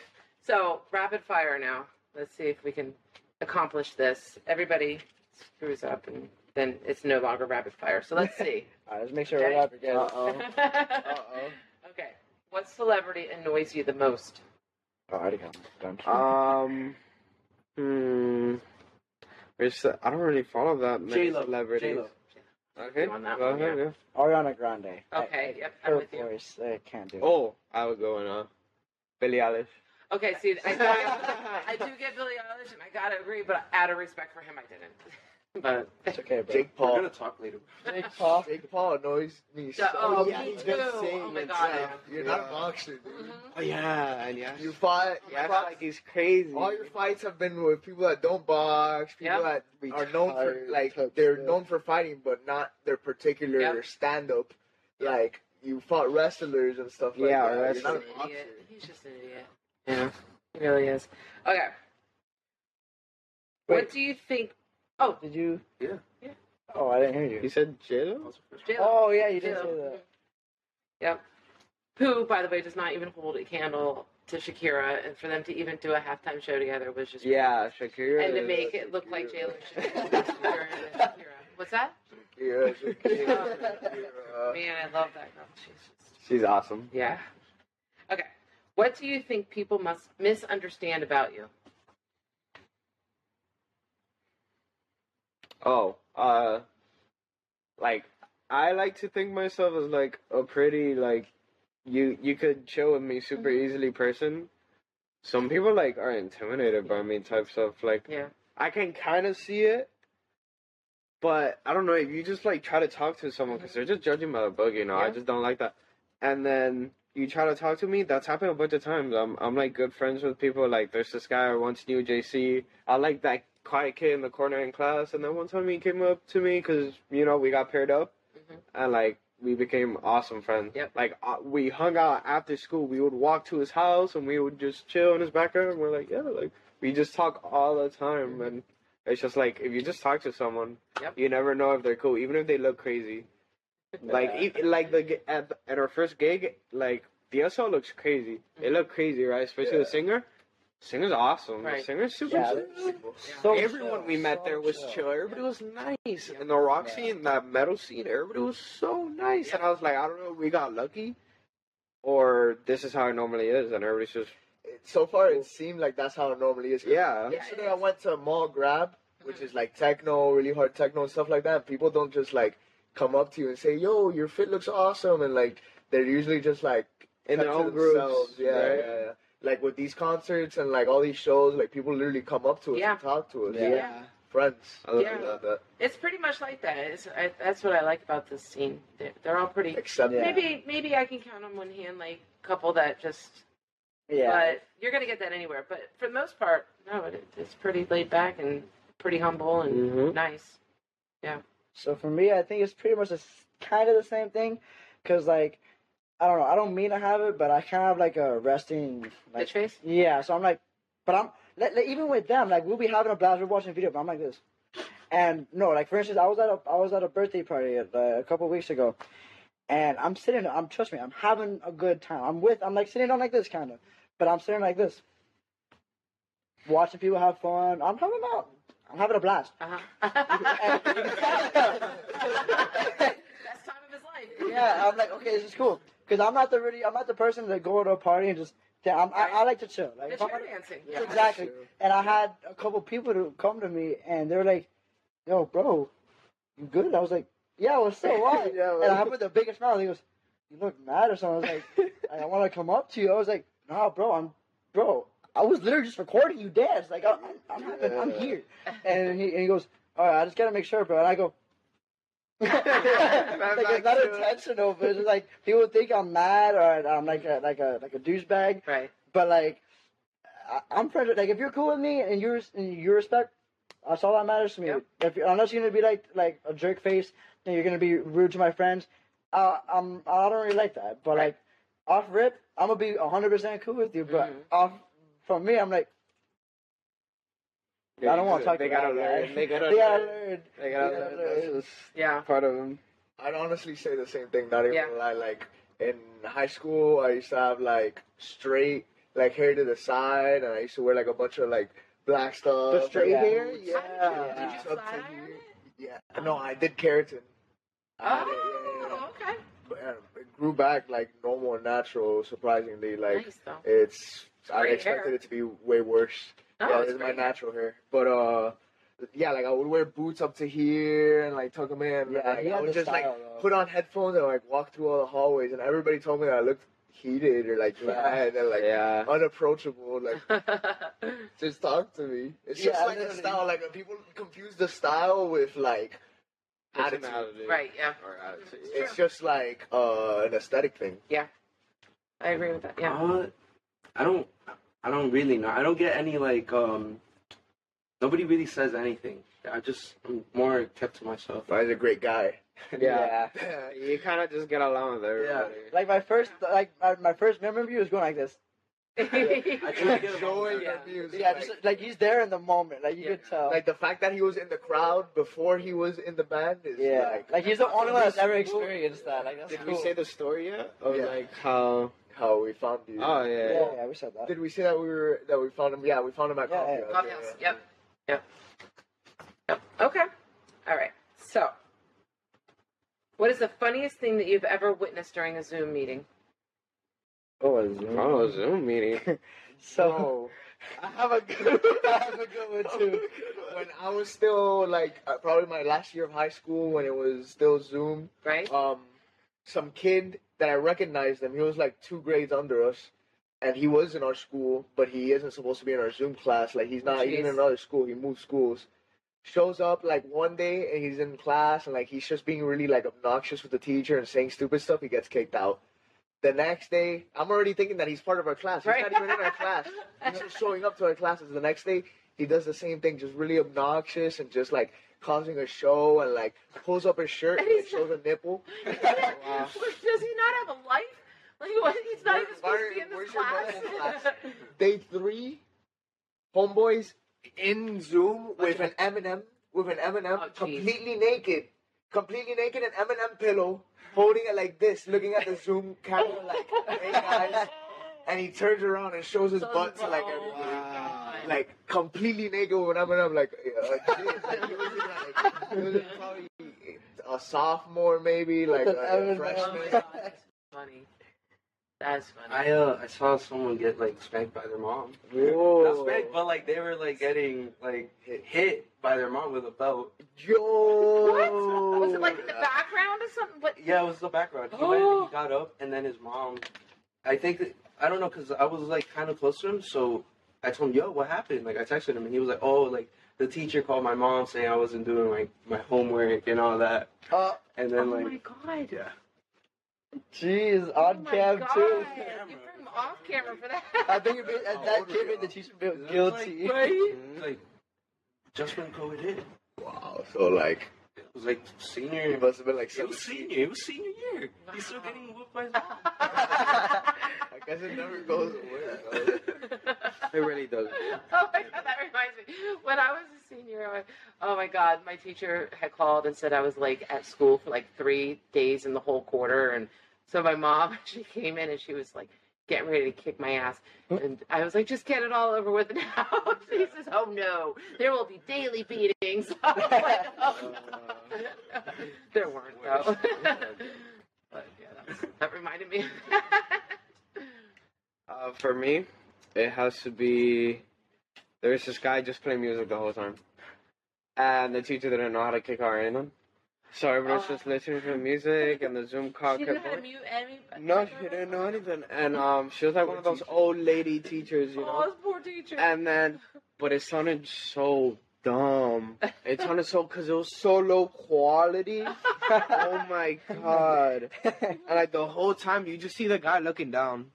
so rapid fire now. Let's see if we can accomplish this. Everybody screws up, and then it's no longer rapid fire. So let's see. All right, let's make sure Okay. we're happy. guys. Uh-oh. okay. Uh-oh. Okay. What celebrity annoys you the most? Um. Hmm. There's, I don't really follow that many J-Lo. celebrities. J-Lo. Okay. On that go one, ahead, yeah. yeah. Ariana Grande. Okay, I, yep, I'm her with you. voice, I can't do. Oh, I would go in uh, Billie Eilish. Okay, see, I, I do get Billie Eilish, and I gotta agree, but out of respect for him, I didn't. But It's okay, bro. Jake We're gonna talk later. Jake Paul. Jake Paul annoys me so Yeah, oh, yeah, me he's too. Oh my god. yeah. You're not a boxer, dude. Mhm. Oh yeah, and yeah. You fight. He You acts like he's crazy. all your fights have been with people that don't box, people Yep. that are known for like type they're stuff. known for fighting, but not their particular Yep. stand up. Yep. Like you fought wrestlers and stuff like Yeah, that. You're He's not an idiot. He's just an idiot. Yeah. He really is. Okay. What do you think? Oh, Did you? Yeah. Yeah. Oh, I didn't hear You you. said J-Lo? That was the first J-Lo. Oh yeah, you did J-Lo. say that. Yep. Who, by the way, does not even hold a candle to Shakira, and for them to even do a halftime show together was just Yeah, Shakira. and to make it look like J Lo and Shakira. What's that? Yeah, Shakira, oh. Shakira. Man, I love that girl. She's just She's awesome. yeah. Okay. What do you think people must misunderstand about you? Oh, uh, like I like to think myself as like a pretty like you you could chill with me super Mhm. easily person. Some people like are intimidated by me type stuff. Like Yeah. I can kind of see it, but I don't know if you just like try to talk to someone because they're just judging by the book. You know, I just don't like that. And then you try to talk to me. That's happened a bunch of times. I'm I'm like good friends with people. Like there's this guy I once knew, JC. I like that quiet kid in the corner in class. And then one time he came up to me because you know we got paired up, Mhm. and like we became awesome friends. Yep. Like uh, we hung out after school. We would walk to his house and we would just chill in his backyard. And we're like, yeah, like we just talk all the time. And it's just like if you just talk to someone, Yep. you never know if they're cool, even if they look crazy. Like e- like the at, at our first gig, like DSL looks crazy. It looked crazy, right? Especially Yeah. the singer. Singer's awesome. Right. Singer's super. Yeah, chill. So Everyone chill, we met so there was chill. chill. Everybody was nice. And the rock Yeah. scene, that metal scene, everybody was so nice. And I was like, I don't know we got lucky or this is how it normally is. And everybody's just, So far, it seemed like that's how it normally is. yeah. Yesterday, I went to Mall Grab, which is like techno, really hard techno and stuff like that. People don't just like come up to you and say, "Yo, your fit looks awesome," and like they're usually just like In their kept to own groups. themselves. Yeah, right? yeah, yeah. Like with these concerts and like all these shows, like people literally come up to us Yeah. and talk to us. Yeah. Yeah. Friends. I love Yeah. that. that. It's pretty much like that. It's, I, that's what I like about this scene. They're, they're all pretty. Except Yeah. Maybe maybe I can count on one hand like a couple that just. Yeah. But you're gonna get that anywhere. But for the most part, no, it, it's pretty laid back and pretty humble and Mhm. nice. Yeah. So for me, I think it's pretty much a, kind of the same thing, cause like, I don't know, I don't mean to have it, but I kind of have like a resting, like, Bitch face. yeah. So I'm like, but I'm like, like, even with them, like we'll be having a blast, we're watching a video, but I'm like this, and no, like for instance, I was at a I was at a birthday party uh, a couple weeks ago, and I'm sitting, I'm trust me, I'm having a good time. I'm with, I'm like sitting on like this kind of, but I'm sitting like this, watching people have fun. I'm having a, I'm having a blast. Uh-huh. Best time of his life. yeah, I'm like, okay, this is cool. Because I'm not the really, I'm not the person that go to a party and just, yeah, I'm, I, I like to chill. Like, The if I'm chair dancing. Yeah, exactly. And I had a couple people to come to me, and they were like, "Yo, bro, you good?" I was like, "Yeah, what's up? Why?" Yeah, and I put with the biggest smile. He goes, "You look mad or something." I was like, "I want to come up to you." I was like, "No, bro, I'm, bro, I was literally just recording you dance. Like, I'm, I'm, having, I'm here." And he, and he goes, "All right, I just gotta make sure, bro." And I go. Like it's not intentional, but it's like people think I'm mad or I'm like a like a like a douchebag. Right. But like, I, I'm friends with like if you're cool with me and you're and you respect, that's all that matters to me. Yep. If you unless you're gonna be like like a jerk face, then you're gonna be rude to my friends. Uh, I'm I don't really like that. But like off rip, I'm gonna be 100 percent cool with you. But Mhm. off from me, I'm like I don't want to talk They to gotta that learn. They gotta They gotta learn. learn. They gotta They learn. gotta That's just Yeah. part of them. I'd honestly say the same thing. Not even Yeah. gonna lie. Like in high school, I used to have like straight like hair to the side, and I used to wear like a bunch of like black stuff. The straight like, hair? boots. Yeah. Did you Up to flat iron here. it? Yeah. No, I did keratin. I had it, yeah, yeah, yeah. Oh, okay. But, it grew back like normal and natural. Surprisingly, like nice though. it's. I expected hair. it to be way worse. Oh, yeah, it's this is my natural hair. But uh, yeah, like I would wear boots up to here and like tuck them in. Yeah, and, like, he I would the just like though. put on headphones and like walk through all the hallways, and everybody told me that I looked heated or like Yeah. mad and like Yeah. unapproachable. Like just talk to me. It's just Yeah, like the style. Like people confuse the style with like attitude. Right. Yeah. Or attitude. It's just like uh, an aesthetic thing. Yeah, I agree with that. Yeah. Uh, I don't. I don't really know. I don't get any like. um Nobody really says anything. I just I'm more kept to myself. But he's a great guy. Yeah. you kind of just get along with everybody. Yeah. Like my first like my, my first memory of you was going like this. I try to get Showing Yeah. reviews. Yeah, like, just like he's there in the moment. Like you Yeah. could tell. like the fact that he was in the crowd before he was in the band is yeah, like, like, he's the only one that's ever experienced that. Like that's Did cool. we say the story yet? Of Yeah. like how? How we found you. Oh yeah. Yeah, yeah. yeah, we said that. Did we say that we were that we found him? Yeah, we found him at Yeah, coffee. yeah. House, Coffee house. yeah. Yep. Yep. Yep. Okay. All right. So, what is the funniest thing that you've ever witnessed during a Zoom meeting? Oh, a Zoom. Oh, Zoom meeting. So Oh, I have a good. I have a good one too. when I was still like uh, probably my last year of high school when it was still Zoom. Right. Um, some kid that I recognized him. He was like two grades under us, and he was in our school, but he isn't supposed to be in our Zoom class. Like he's not. He's in another school. He moved schools. Shows up like one day and he's in class and like he's just being really like obnoxious with the teacher and saying stupid stuff. He gets kicked out. The next day, I'm already thinking that he's part of our class. He's Right. not even in our class. He's just showing up to our classes. The next day, he does the same thing, just really obnoxious and just like causing a show and like pulls up his shirt and And like, shows a nipple. Wow. Does he not have a life? Like, what? He's not Where- even supposed to be in this class. class? Day three, homeboys in Zoom with an Eminem, with an Eminem, Oh, completely naked, completely naked, an Eminem pillow, holding it like this, looking at the Zoom camera like, hey guys. And he turns around and shows his So- butt to like oh everybody. my God. like completely naked when I'm, and I'm like, uh, he like, he was probably a sophomore maybe, like a, Evan- Oh freshman. my that's funny. That's funny. I uh I saw someone get like spanked by their mom. Not Whoa. spanked, but like they were like getting like hit, hit by their mom with a belt. Yo, what? Was it like in the background or something? What? Yeah, it was the background. He, went, he got up and then his mom. I think that, I don't know because I was like kind of close to him, so I told him, "Yo, what happened?" Like I texted him and he was like, "Oh, like the teacher called my mom saying I wasn't doing like my homework and all that." Uh, And then like Oh my god. yeah. jeez, Oh on my cam god. too. You bring him off camera for that. I think it made, How that old kid were made the you? teacher feel guilty. Like, right? Like just when COVID hit. wow. So like, It was like senior. he must have been like It was senior. It was senior year. He's still getting whooped by his mom. I guess it never goes away. bro. It really does. Oh my god, that reminds me. When I was a senior, I, oh my god, my teacher had called and said I was like at school for like three days in the whole quarter, and so my mom she came in and she was like getting ready to kick my ass, and I was like, just get it all over with now. she says, oh no, there will be daily beatings. Like, oh, no. there weren't though. but yeah, that, was, that reminded me. Of that. Uh, for me, it has to be. There's this guy just playing music the whole time, and the teacher didn't know how to kick our in. So everyone's Oh. just listening to the music, and the Zoom call she kept didn't know how to going. mute any. No, she didn't know anything, and um, she was like one of those old lady teachers, you Oh, know. this poor teacher. And then, but it sounded so dumb. It sounded so because it was so low quality. oh my god! And like the whole time, you just see the guy looking down.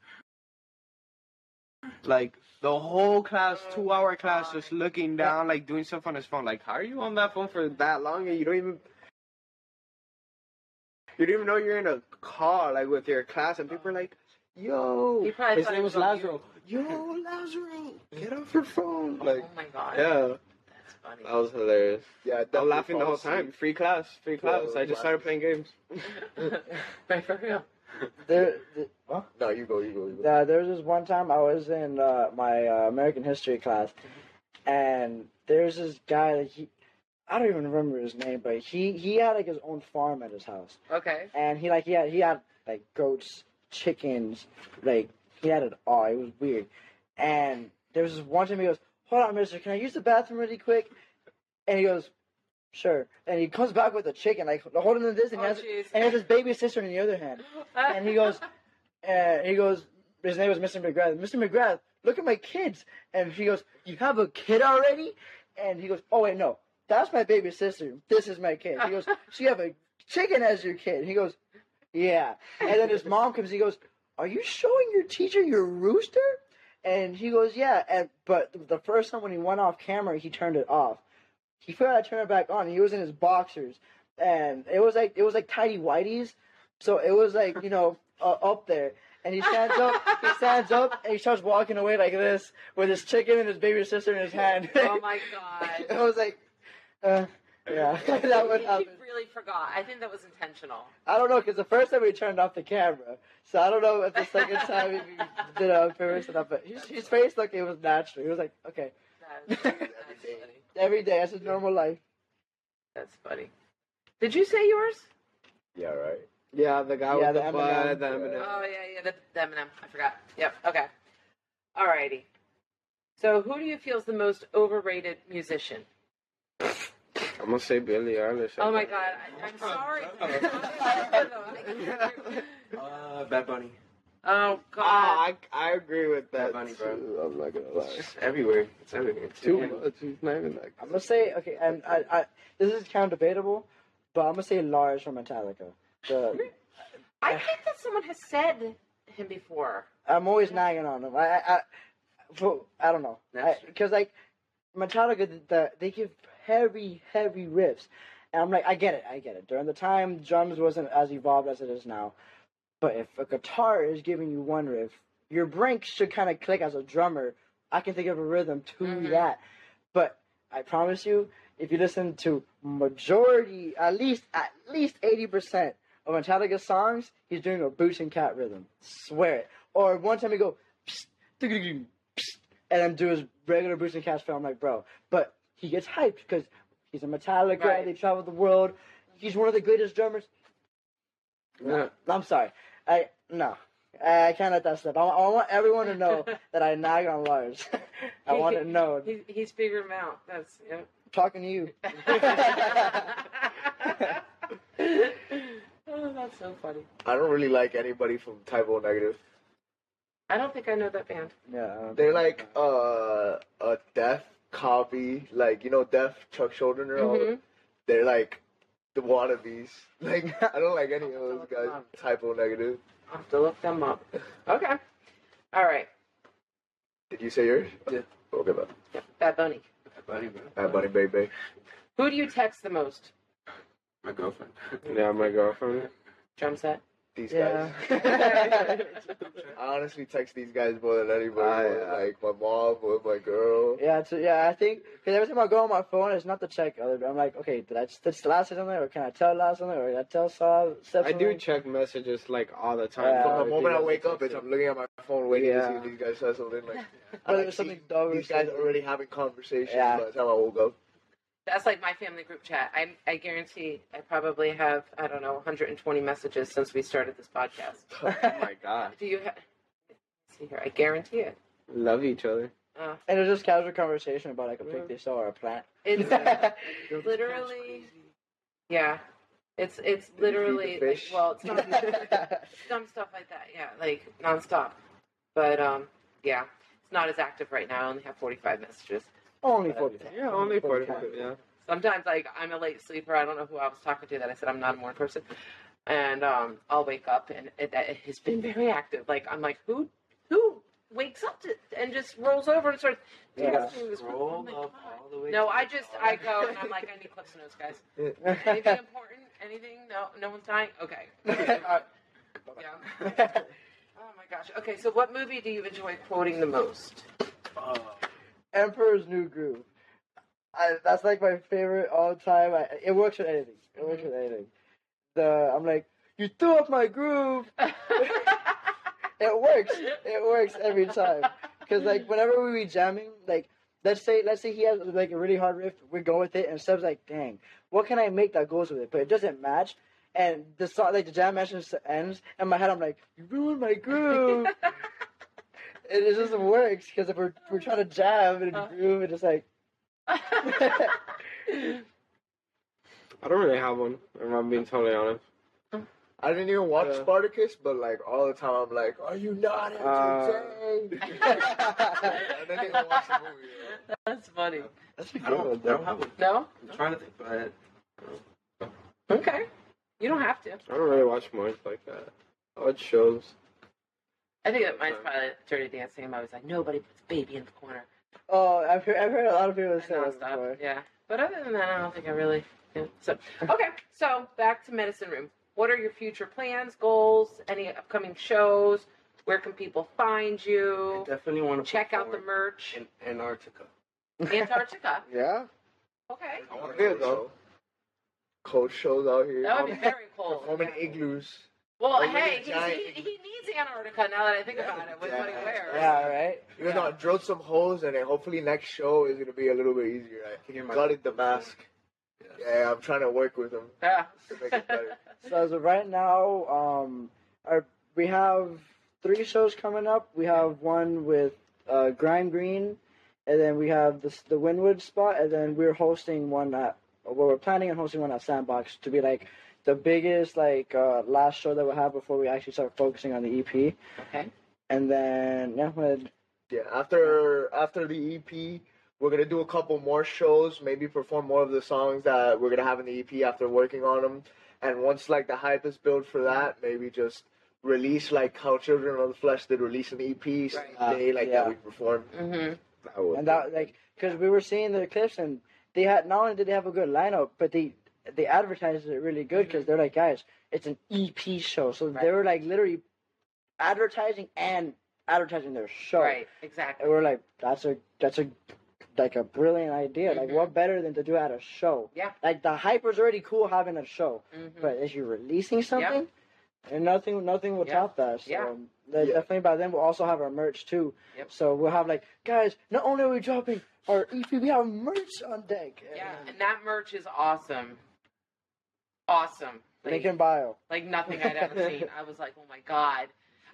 Like the whole class, oh two hour class, just looking down, like doing stuff on his phone. Like, how are you on that phone for that long and you don't even. You don't even know you're in a call like with your class, and people are like, "Yo, his name was was on Lazaro. Yo, Lazaro, get off your phone!" Oh like, oh my god. yeah, That's funny. that was hilarious. Yeah, I I was laughing the whole time. Free class, free class. Yeah, I just started playing games. right for real. There, there, huh? No, you go, you go, you go. Uh, there was this one time I was in uh, my uh, American history class, and there's this guy that he, I don't even remember his name, but he he had like his own farm at his house, Okay. and he like he had he had like goats, chickens, like he had it all. It was weird, and there was this one time he goes, "Hold on, Mister, can I use the bathroom really quick?" And he goes, "Sure," and he comes back with a chicken, like holding this, and he Oh, has and has his baby sister in the other hand and he goes, and uh, he goes, his name was Mr. McGrath. Mr. McGrath, look at my kids. And she goes, you have a kid already? And he goes, oh wait, no, that's my baby sister. This is my kid. He goes, so you have a chicken as your kid? He goes, yeah. And then his mom comes. He goes, are you showing your teacher your rooster? And he goes, yeah. And but the first time when he went off camera, he turned it off. He forgot to turn it back on. He was in his boxers, and it was like it was like tidy whities. So it was like you know uh, up there, and he stands up. He stands up and he starts walking away like this with his chicken and his baby sister in his hand. oh my god. I was like, uh, yeah, that would he really forgot. I think that was intentional. I don't know because the first time we turned off the camera, so I don't know if the second time he did it on purpose or not. But his, his face looked it was natural. He was like, okay, that's funny. Every day that's his normal life. That's funny. Did you say yours? Yeah, right. Yeah, the guy Yeah, with the the, butt, the M&M. Oh yeah, yeah. The, the Eminem. I forgot. Yep. Okay. Alrighty. So, who do you feel is the most overrated musician? I'm gonna say Billie Eilish. Oh my god, I, I'm sorry. Uh, Bad Bunny. Oh god. Ah, I, I agree with that. Bad Bunny, bro. too, I'm not gonna It's lie. just everywhere. It's everywhere. It's Too everywhere. much. He's not even that. I'm gonna say okay, and I, I this is kind of debatable, but I'm gonna say Lars from Metallica. The, I think that someone has said him before. I'm always nagging on him. I, I, I, I don't know, That's- because like Metallica, the, the, they give heavy, heavy riffs, and I'm like, I get it, I get it. During the time, drums wasn't as evolved as it is now, but if a guitar is giving you one riff, your brain should kind of click as a drummer. I can think of a rhythm to Mhm. that, but I promise you, if you listen to majority, at least at least eighty percent of Metallica songs, he's doing a boots and cat rhythm. Swear it. Or one time he go, psst, psst, and then do his regular boots and cat film. I'm like, bro, but he gets hyped because he's a Metallica. Right. They travel the world. He's one of the greatest drummers. No, Yeah. I'm sorry. I no. I I can't let that slip. I, want- I want everyone to know that I nag on Lars. I want to know. He's, he's figured him out. That's yeah. Talking to you. oh, that's so funny. I don't really like anybody from Type O Negative. I don't think I know that band. Yeah. They're like uh, a death copy, like you know, death Chuck Schuldiner. all- Mhm. They're like the wannabes. Like I don't like any of those guys. Type O Negative. I'll have to look them up. Okay. All right. Did you say yours? Yeah. Okay, bud. Yep. Bad Bunny. Buddy, bro. Bad Bunny, baby. Who do you text the most? My girlfriend. Yeah, my girlfriend. Drum set. These Yeah. guys. I honestly text these guys more than anybody. Ah, yeah. Like my mom or my girl. Yeah, it's, yeah, I think because every time I go on my phone, it's not to check other. I'm like, okay, did I just did Last say something, or can I tell Last something, or did I tell Saul? Steph I do check messages like all the time. Yeah. From the moment I wake up, text it's. I'm looking at my phone waiting to see if these guys say something. Like, Whether like, something see, dumb or These guys something. already having conversations Yeah. by the time I woke up. That's like my family group chat. I I guarantee I probably have I don't know 120 messages since we started this podcast. Oh my god. Do you have? See here, I guarantee it. Love each other. Uh, And it's just casual conversation about like a Mm. pic they saw or a plant. it's literally, yeah. It's it's Did you feed the literally like, well, it's not dumb stuff like that. Yeah, like nonstop. But um, yeah, it's not as active right now. I only have 45 messages. Only forty. Yeah, only 45. Yeah. Sometimes like I'm a late sleeper. I don't know who I was talking to that I said I'm not a morning person, and um, I'll wake up and it, it has been very active. Like I'm like who who wakes up to, and just rolls over and starts. Yeah. texting this person? Scroll Oh up all the way. No, I just. I go and I'm like I need clips notes, guys. Anything important? Anything? No, no one's dying. Okay. Yeah. Oh my gosh. Okay, so what movie do you enjoy quoting the most? Uh, Emperor's New Groove. I, that's like my favorite all time. I, it works with anything. It works mm-hmm. with anything. The I'm like, you threw up my groove. It works. It works every time. Because like whenever we be jamming, like let's say let's say he has like a really hard riff, we go with it, and Seb's like, dang, what can I make that goes with it? But it doesn't match. And the song, like the jam match ends, in my head I'm like, you ruined my groove. It, it just works because if we're we're trying to jam and Uh. groove, it's just like. I don't really have one, if I'm being totally honest. I didn't even watch Yeah. Spartacus, but like all the time I'm like, are you not Uh. entertained? I didn't even watch the movie. you That's funny. That's a I don't, I don't have one. No? I'm trying to think about it. Okay. You don't have to. I don't really watch much like that. I watch shows. I think that mine's probably Dirty Dancing. I was like, nobody puts baby in the corner. Oh, I've heard, I've heard a lot of people say that Nonstop. before. Yeah. But other than that, I don't think I really. Yeah. So okay. So back to medicine room. What are your future plans, goals, any upcoming shows? Where can people find I you? definitely want to Check out the merch. in Antarctica. Antarctica. Yeah? Okay. I want to go. Cold shows out here. That would be very cold. Performing Yeah. igloos. Well, Like, hey, really he's, he, he needs Antarctica now that I think about it with what he Yeah. wears. Yeah, right. Even though I drilled some holes and then hopefully next show is gonna be a little bit easier. I Hear my- gutted the mask. Yeah, I'm trying to work with him Yeah. to make it better. So as of right now, um, our we have three shows coming up. We have one with uh, Grime Green, and then we have the the Wynwood spot, and then we're hosting one at well, we're planning on hosting one at Sandbox to be like the biggest like uh, last show that we'll have before we actually start focusing on the EP. Okay. And then yeah, well, Yeah, after after the EP, we're gonna do a couple more shows. Maybe perform more of the songs that we're gonna have in the EP after working on them. And once like the hype is built for that, maybe just release like how Children of the Flesh did release an EP same Right. day like Yeah. that we performed. Mm-hmm. That and that like because we were seeing the clips and they had not only did they have a good lineup, but they they advertised it really good because they're like guys, it's an EP show, so they Right. were like literally advertising and advertising their show. Right. Exactly. And we're like, that's a that's a like a brilliant idea. Like, Mhm. what better than to do at a show? Yeah. Like the hype was already cool having a show, Mm-hmm. but as you're releasing something, and nothing nothing will Yeah. top that. So Yeah. that- Yeah. definitely by then we'll also have our merch too. Yep. So we'll have like guys, not only are we dropping our EP, we have merch on deck. Yeah, and that merch is awesome. Awesome. Like, Link in bio. like nothing I'd ever seen. I was like, oh my god.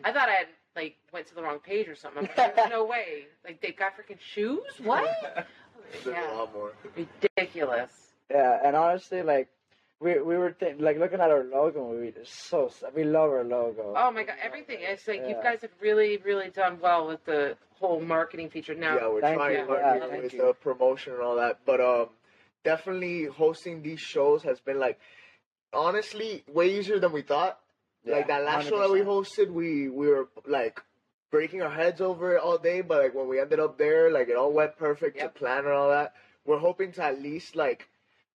I thought I had like went to the wrong page or something. I'm like, There's no way. Like they've got freaking shoes. What? There's a yeah, lot more. ridiculous. Yeah, and honestly, like we we were th- like looking at our logo, we it's so we love our logo. Oh my god, everything. It's like you guys have really, really done well with the whole marketing feature. Now, yeah, we're Thank trying you. hard Yeah, with- with you. the promotion and all that. But um, definitely hosting these shows has been like, honestly, way easier than we thought. like that last show that we hosted, we we were like breaking our heads over it all day. But like when we ended up there, like it all went perfect Yep. to plan and all that. We're hoping to at least like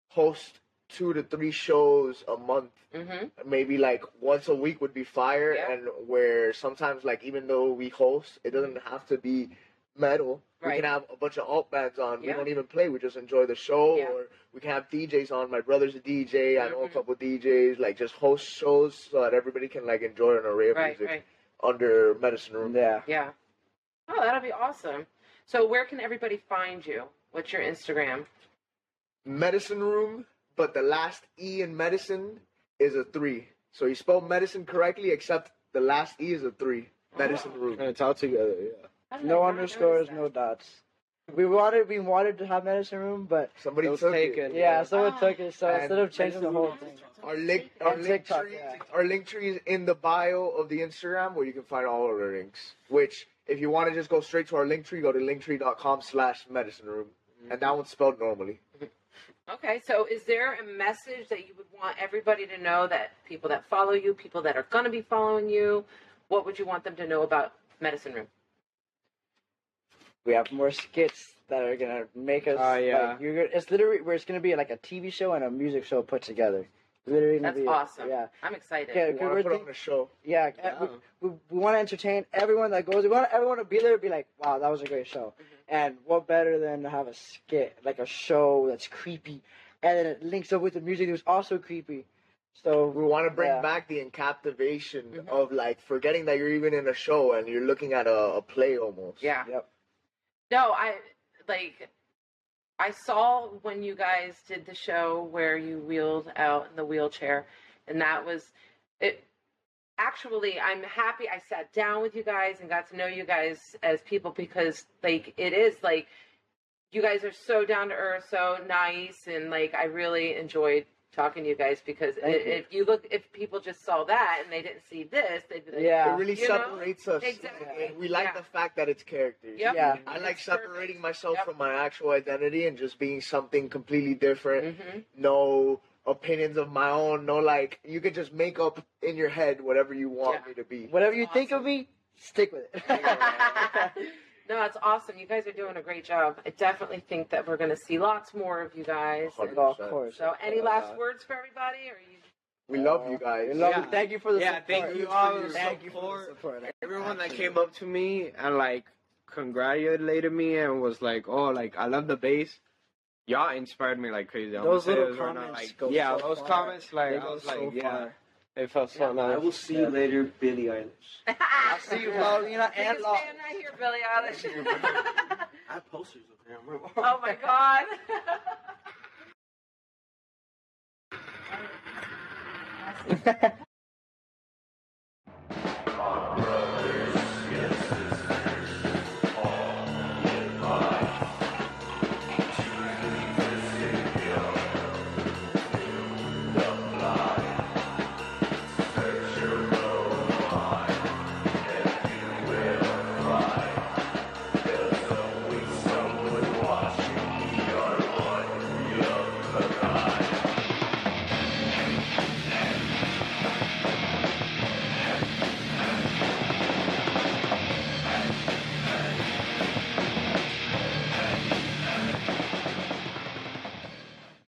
host two to three shows a month hmm maybe like once a week would be fire Yeah. and where sometimes like even though we host it doesn't have to be metal we can have a bunch of alt bands on we don't even play we just enjoy the show Yeah. or we can have djs on my brother's a dj i know a mm-hmm. couple djs like just host shows so that everybody can like enjoy an array of Right, music right. under medicine room Yeah. Yeah. Oh, that'll be awesome. So where can everybody find you? What's your Instagram? medicine room but the last e in medicine is a three so you spell medicine correctly except the last e is a three medicine oh. room And it's all together, yeah. How did I No underscores, no dots. We wanted we wanted to have medicine room, but somebody It was took taken. it yeah, someone Ah. took it. So And instead of changing the whole thing, Our link, our And link TikTok, tree, yeah. our link tree is in the bio of the Instagram where you can find all of our links. Which, if you want to just go straight to our link tree, go to linktree.com slash medicine room, and that one's spelled normally. Okay, so is there a message that you would want everybody to know that people that follow you, people that are going to be following you, what would you want them to know about Medicine Room? We have more skits that are gonna make us. Oh, yeah. like, you're it's literally where it's gonna be like a TV show and a music show put together. Literally, gonna That's be, awesome. Yeah, I'm excited. Yeah, We good want to we're put think- on a show. yeah. Yeah. We, we, we want to entertain everyone that goes. We want everyone to be there, and be like, "Wow, that was a great show." Mm-hmm. And what better than to have a skit, like a show that's creepy, and then it links up with the music that's also creepy. So We want to bring Yeah. back the encaptivation Mhm. of like forgetting that you're even in a show and you're looking at a, a play almost. Yeah. Yep. No, I like. I saw when you guys did the show where you wheeled out in the wheelchair, and that was it. Actually, I'm happy I sat down with you guys and got to know you guys as people because, like, it is like you guys are so down to earth, so nice, and like I really enjoyed talking to you guys because Thank i you. if you look, if people just saw that and they didn't see this, they'd be like, Yeah. It really You know? separates us. Exactly. And we like Yeah. the fact that it's characters. Yep. Yeah. I like It's separating perfect. myself Yep. from my actual identity and just being something completely different. hmm no opinions of my own. No, like you could just make up in your head whatever you want Yeah. me to be. whatever you That's think of me, stick with it. no, it's awesome. You guys are doing a great job. I definitely think that we're going to see lots more of you guys. Hundred Oh, of course. So, any last words for everybody? Or you? We love you guys. We love Yeah. you. Thank you for the Yeah, support. thank you all for Thank you for the support. support. Everyone that came up to me and like congratulated me and was like, "Oh, like I love the bass." Y'all inspired me like crazy. I'm Those gonna say little this right now, comments like, go yeah, so those far. comments, like They I go was so like, yeah, far. It felt so I will see you later, Billie Eilish. I'll see you, Paulina and Biggest Law. fan right here, Billie Eilish. I have posters up there. I'm oh my God.